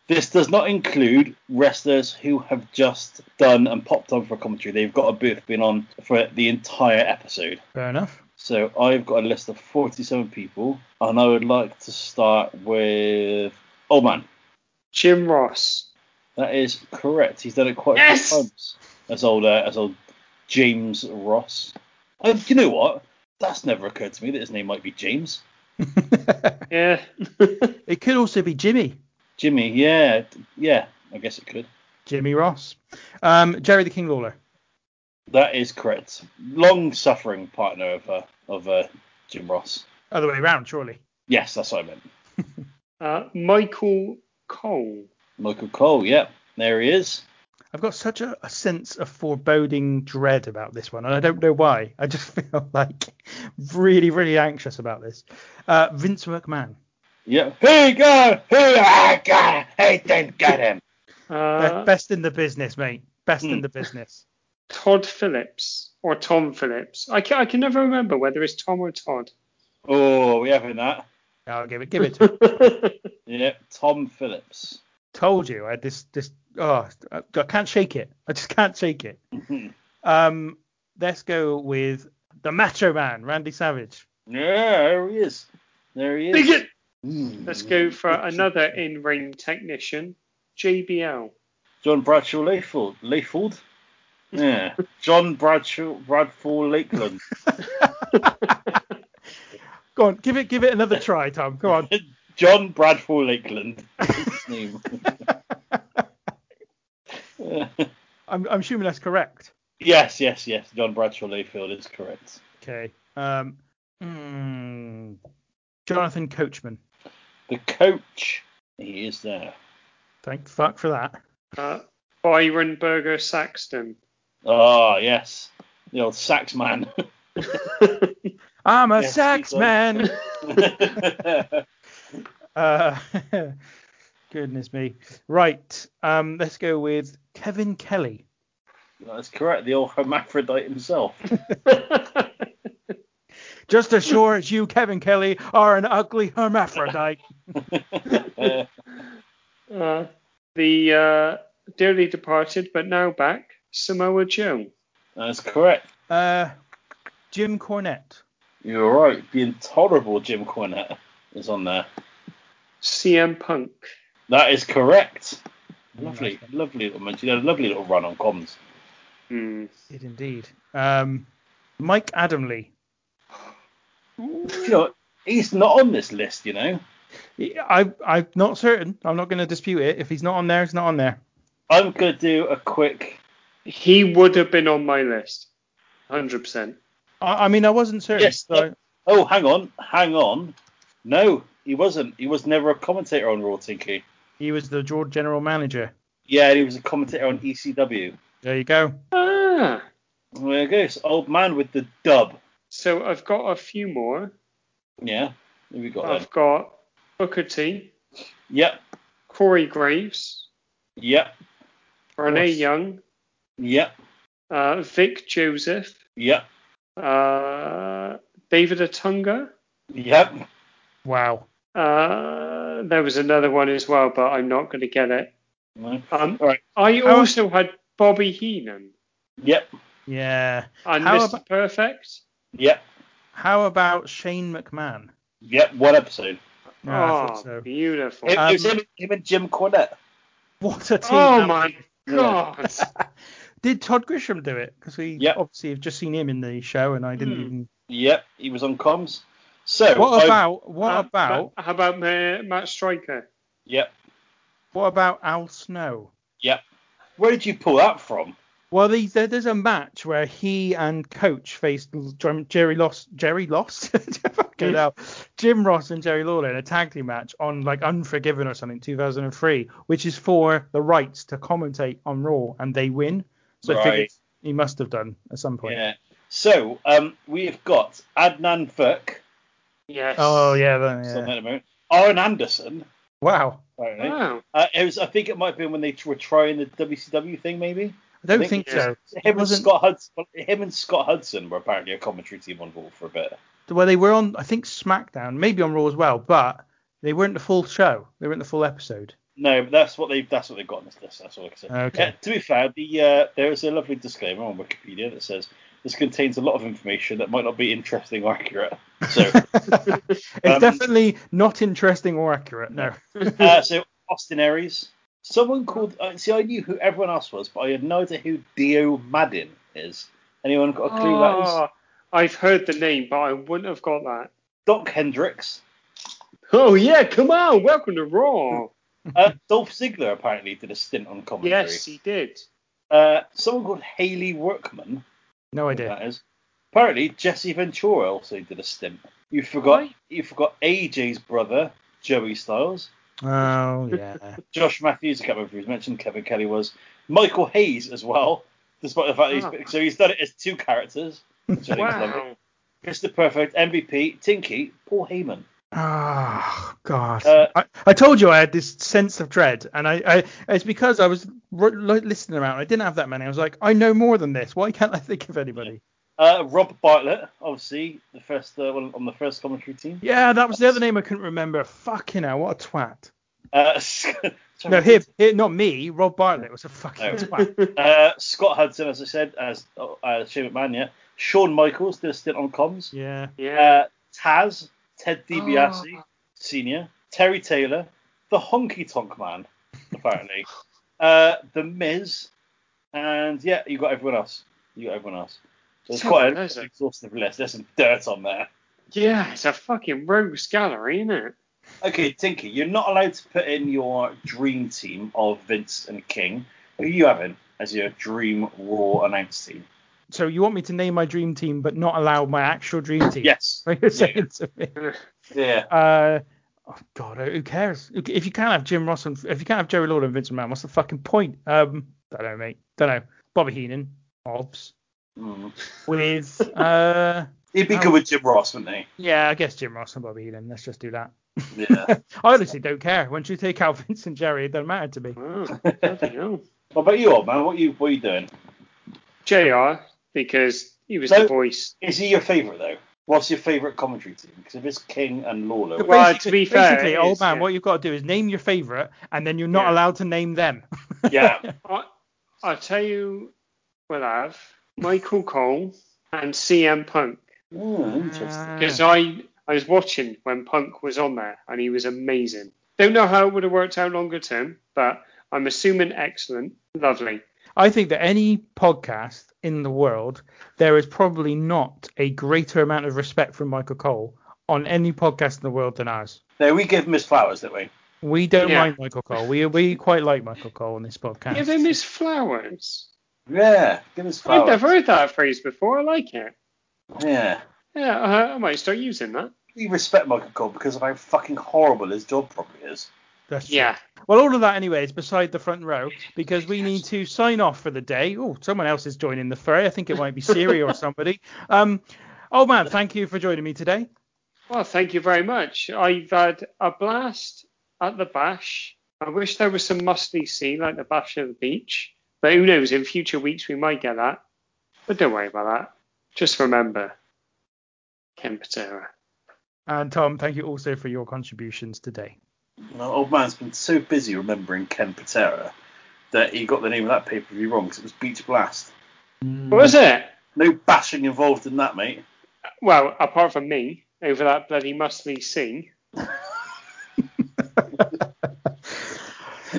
this does not include wrestlers who have just done and popped on for a commentary. They've got a booth been on for the entire episode. Fair enough. So I've got a list of 47 people, and I would like to start with Old Man. Jim Ross. That is correct. He's done it quite Yes! a few times. As old, uh, as old James Ross. Uh, you know what? That's never occurred to me that his name might be James. Yeah. It could also be Jimmy. Jimmy, yeah, yeah. I guess it could. Jimmy Ross. Um, Jerry the King Lawler. That is correct. Long-suffering partner of uh, of uh, Jim Ross. Other way around, surely. Yes, that's what I meant. uh, Michael Cole. Michael Cole. Yeah, there he is. I've got such a, a sense of foreboding dread about this one, and I don't know why. I just feel like really, really anxious about this. Uh, Vince McMahon. Yeah. Hey, God! Hey, I got him! Hey, then get him! Uh, Best in the business, mate. Best in Hmm. the business. Todd Phillips or Tom Phillips. I can, I can never remember whether it's Tom or Todd. Oh, we having that? I'll give it, give it to him. Yeah, Tom Phillips. Told you, I had this, this. Oh, I I can't shake it. I just can't shake it. Um, let's go with the Macho Man, Randy Savage. Yeah, there he is. There he is. Dig it! Let's go for another in-ring technician, JBL. John Bradshaw Layfield. Layfield? Yeah. John Bradshaw Bradford Lakeland. Go on, give it give it another try, Tom. Go on. John Bradford Lakeland. Name. I'm, I'm assuming that's correct. yes, yes, yes. John Bradshaw Layfield is correct. Okay. Um. hmm, Jonathan Coachman. The coach, he is there. Thank fuck for that. Uh, Byron Burger Saxton. Ah, yes. The old sax man. I'm a Yes, sax man. Uh, goodness me. Right. Um. Let's go with Kevin Kelly. That's correct. The old hermaphrodite himself. Just as sure as you, Kevin Kelly, are an ugly hermaphrodite. Uh, the uh, dearly departed but now back, Samoa Joe. That's correct. Uh, Jim Cornette. You're right. The intolerable Jim Cornette is on there. CM Punk. That is correct. Lovely, lovely little mention. You had a lovely little run on comms. Hmm. Did indeed. Um, Mike Adamle. You know, he's not on this list, you know. I, I'm not certain. I'm not going to dispute it. If he's not on there, he's not on there. I'm going to do a quick. He would have been on my list. 100%. I, I mean, I wasn't certain. Yes. so- Oh, hang on, hang on. No, he wasn't. He was never a commentator on Raw, Tinky. he was the George general manager. Yeah, he was a commentator on ECW. There you go. Ah. There you go. So old man with the dub. So I've got a few more. Yeah. Who we got? I've got Booker T, Yep. Corey Graves, Yep. Renee. Young, Yep. uh, Vic Joseph, Yep. uh, David Otunga. Yep. Wow. Uh, there was another one as well, but I'm not going to get it. No. Um, All right. I How- also had Bobby Heenan Yep. Yeah. and How Mr. about- Perfect. Yep. How about Shane McMahon? Yep. One episode. Yeah, I oh, thought so. beautiful. It, it was Um, him, him and Jim Cornette. What a team. oh that my god. Did Todd Grisham do it? Because we Yep. obviously have just seen him in the show, and I didn't Hmm. even. Yep. He was on comms. So. What I- about what Uh, about How about Ma- Matt Striker? Yep. what about Al Snow? Yep. Where did you pull that from? Well, the, there, there's a match where he and Coach faced Jerry Lost, Jerry Lost, Fucking hell. Jim Ross and Jerry Lawler in a tag team match on like Unforgiven or something, 2003, which is for the rights to commentate on Raw, and they win. So I figured Right. he must have done at some point. Yeah. So um, we have got Adnan Virk. Yes. Oh yeah, then, So yeah. in a. Arn Anderson. Wow. Apparently. Wow. Uh, it was. I think it might have been when they were trying the WCW thing, maybe. I don't I think think, so. Him and Scott Hudson. Him and Scott Hudson were apparently a commentary team on Raw for a bit. Well, they were on, I think SmackDown, maybe on Raw as well, but they weren't the full show. They weren't the full episode. No, but that's what they that's what they've got on this list. That's all I can say. Okay. Uh, to be fair, the uh, there is a lovely disclaimer on Wikipedia that says this contains a lot of information that might not be interesting or accurate. So, It's Um, definitely not interesting or accurate. No. uh, so Austin Aries, someone called. Uh, see, I knew who everyone else was, but I had no idea who Dio Maddin is. Anyone got a clue who that is? Oh, I've heard the name, but I wouldn't have got that. Dok Hendrix. Oh yeah, come on, welcome to Raw. Uh, Dolph Ziggler apparently did a stint on commentary. yes, he did. Uh, someone called Haley Workman. No who idea. That is. Apparently, Jesse Ventura also did a stint. You forgot. Right. You forgot AJ's brother, Joey Styles. Oh, yeah. Josh Matthews, I can't remember if he was mentioned. Kevin Kelly was. Michael Hayes as well, despite the fact that Oh. he's so he's done it as two characters. Which I think is lovely. Wow. Mr. Perfect, MVP, Tinky, Paul Heyman. Oh, God. Uh, I, I told you I had this sense of dread, and I, I it's because I was r- listening around. I didn't have that many. I was like, I know more than this. Why can't I think of anybody? Uh, Rob Bartlett, obviously the first uh, one on the first commentary team. Yeah, that was the other name I couldn't remember. Fucking hell, what a twat. Uh, No, him, him not me. Rob Bartlett was a fucking No. twat. Uh, Scott Hudson, as I said, as uh, Shane McMahon, yeah. Shawn Michaels did a stint on comms. Yeah. Yeah. Uh, Taz, Ted DiBiase, Senior, Terry Taylor, the Honky Tonk Man, apparently, uh, the Miz, and yeah, you got everyone else. You got everyone else. So it's quite an pleasant. exhaustive list. There's some dirt on there. Yeah, it's a fucking rogues gallery, isn't it? Okay, Tinky, you're not allowed to put in your dream team of Vince and King. Who are you having as your dream Raw announce team? So you want me to name my dream team, but not allow my actual dream team? Yes. What you're saying to me? Yeah. Uh, oh God, who cares? If you can't have Jim Ross and if you can't have Jerry Lawler and Vince McMahon, what's the fucking point? Um, don't know, mate. Don't know. Bobby Heenan, Hobbs, Mm. with uh, He'd be Oh. good with Jim Ross, wouldn't he? yeah, I guess Jim Ross and Bobby Heenan. Let's just do that. Yeah. I honestly don't care. Once you take out Vince and Jerry, it doesn't matter to me. Oh, bloody hell. what about you, old man? What you what are you doing? JR, because he was No. the voice. Is he your favourite though? What's your favourite commentary team? Because if it's King and Lawler, Well, to be fair, basically, it old is, man, yeah. what you've got to do is name your favourite, and then you're not Yeah. allowed to name them. yeah. I, I'll tell you what I have Michael Cole and CM Punk. Oh, interesting. Because I, I was watching when Punk was on there and he was amazing. Don't know how it would have worked out longer term, but I'm assuming excellent. Lovely. I think that any podcast in the world, there is probably not a greater amount of respect from Michael Cole on any podcast in the world than ours. No, we give him his flowers, don't we? We don't Yeah. mind Michael Cole. We we quite like Michael Cole on this podcast. Give him his flowers. Yeah, give his I've never heard that phrase before. I like it. Yeah. Yeah, I, I might start using that. We respect Michael Cole because of how fucking horrible his job probably is. That's true. Yeah. Well, all of that anyway is beside the front row because we need to sign off for the day. Oh, someone else is joining the fray. I think it might be Siri or somebody. Um, oh man, thank you for joining me today. Well, thank you very much. I've had a blast at the bash. I wish there was some musty sea like the bash of the beach. But who knows, in future weeks we might get that. But don't worry about that. Just remember, Ken Patera. And Tom, thank you also for your contributions today. No, old man's been so busy remembering Ken Patera that he got the name of that pay per view wrong because it was Beach Blast. What was it? No bashing involved in that, mate. Well, apart from me, over that bloody musty sea.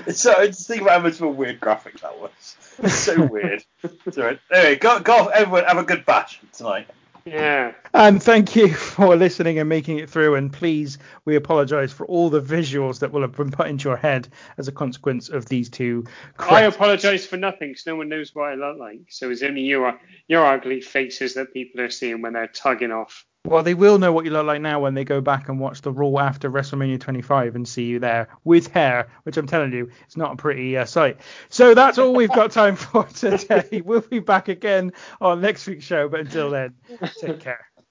It's so just think about how much of a weird graphic that was. It's so weird. It's. Anyway, go, go, everyone, have a good bash tonight. Yeah. And thank you for listening and making it through. And please, we apologise for all the visuals that will have been put into your head as a consequence of these two. I apologise for nothing because no one knows what I look like. So it's only your your ugly faces that people are seeing when they're tugging off. Well, they will know what you look like now when they go back and watch the Raw after WrestleMania 25 and see you there with hair, which I'm telling you, it's not a pretty uh, sight. So that's all we've got time for today. we'll be back again on next week's show, but until then, take care.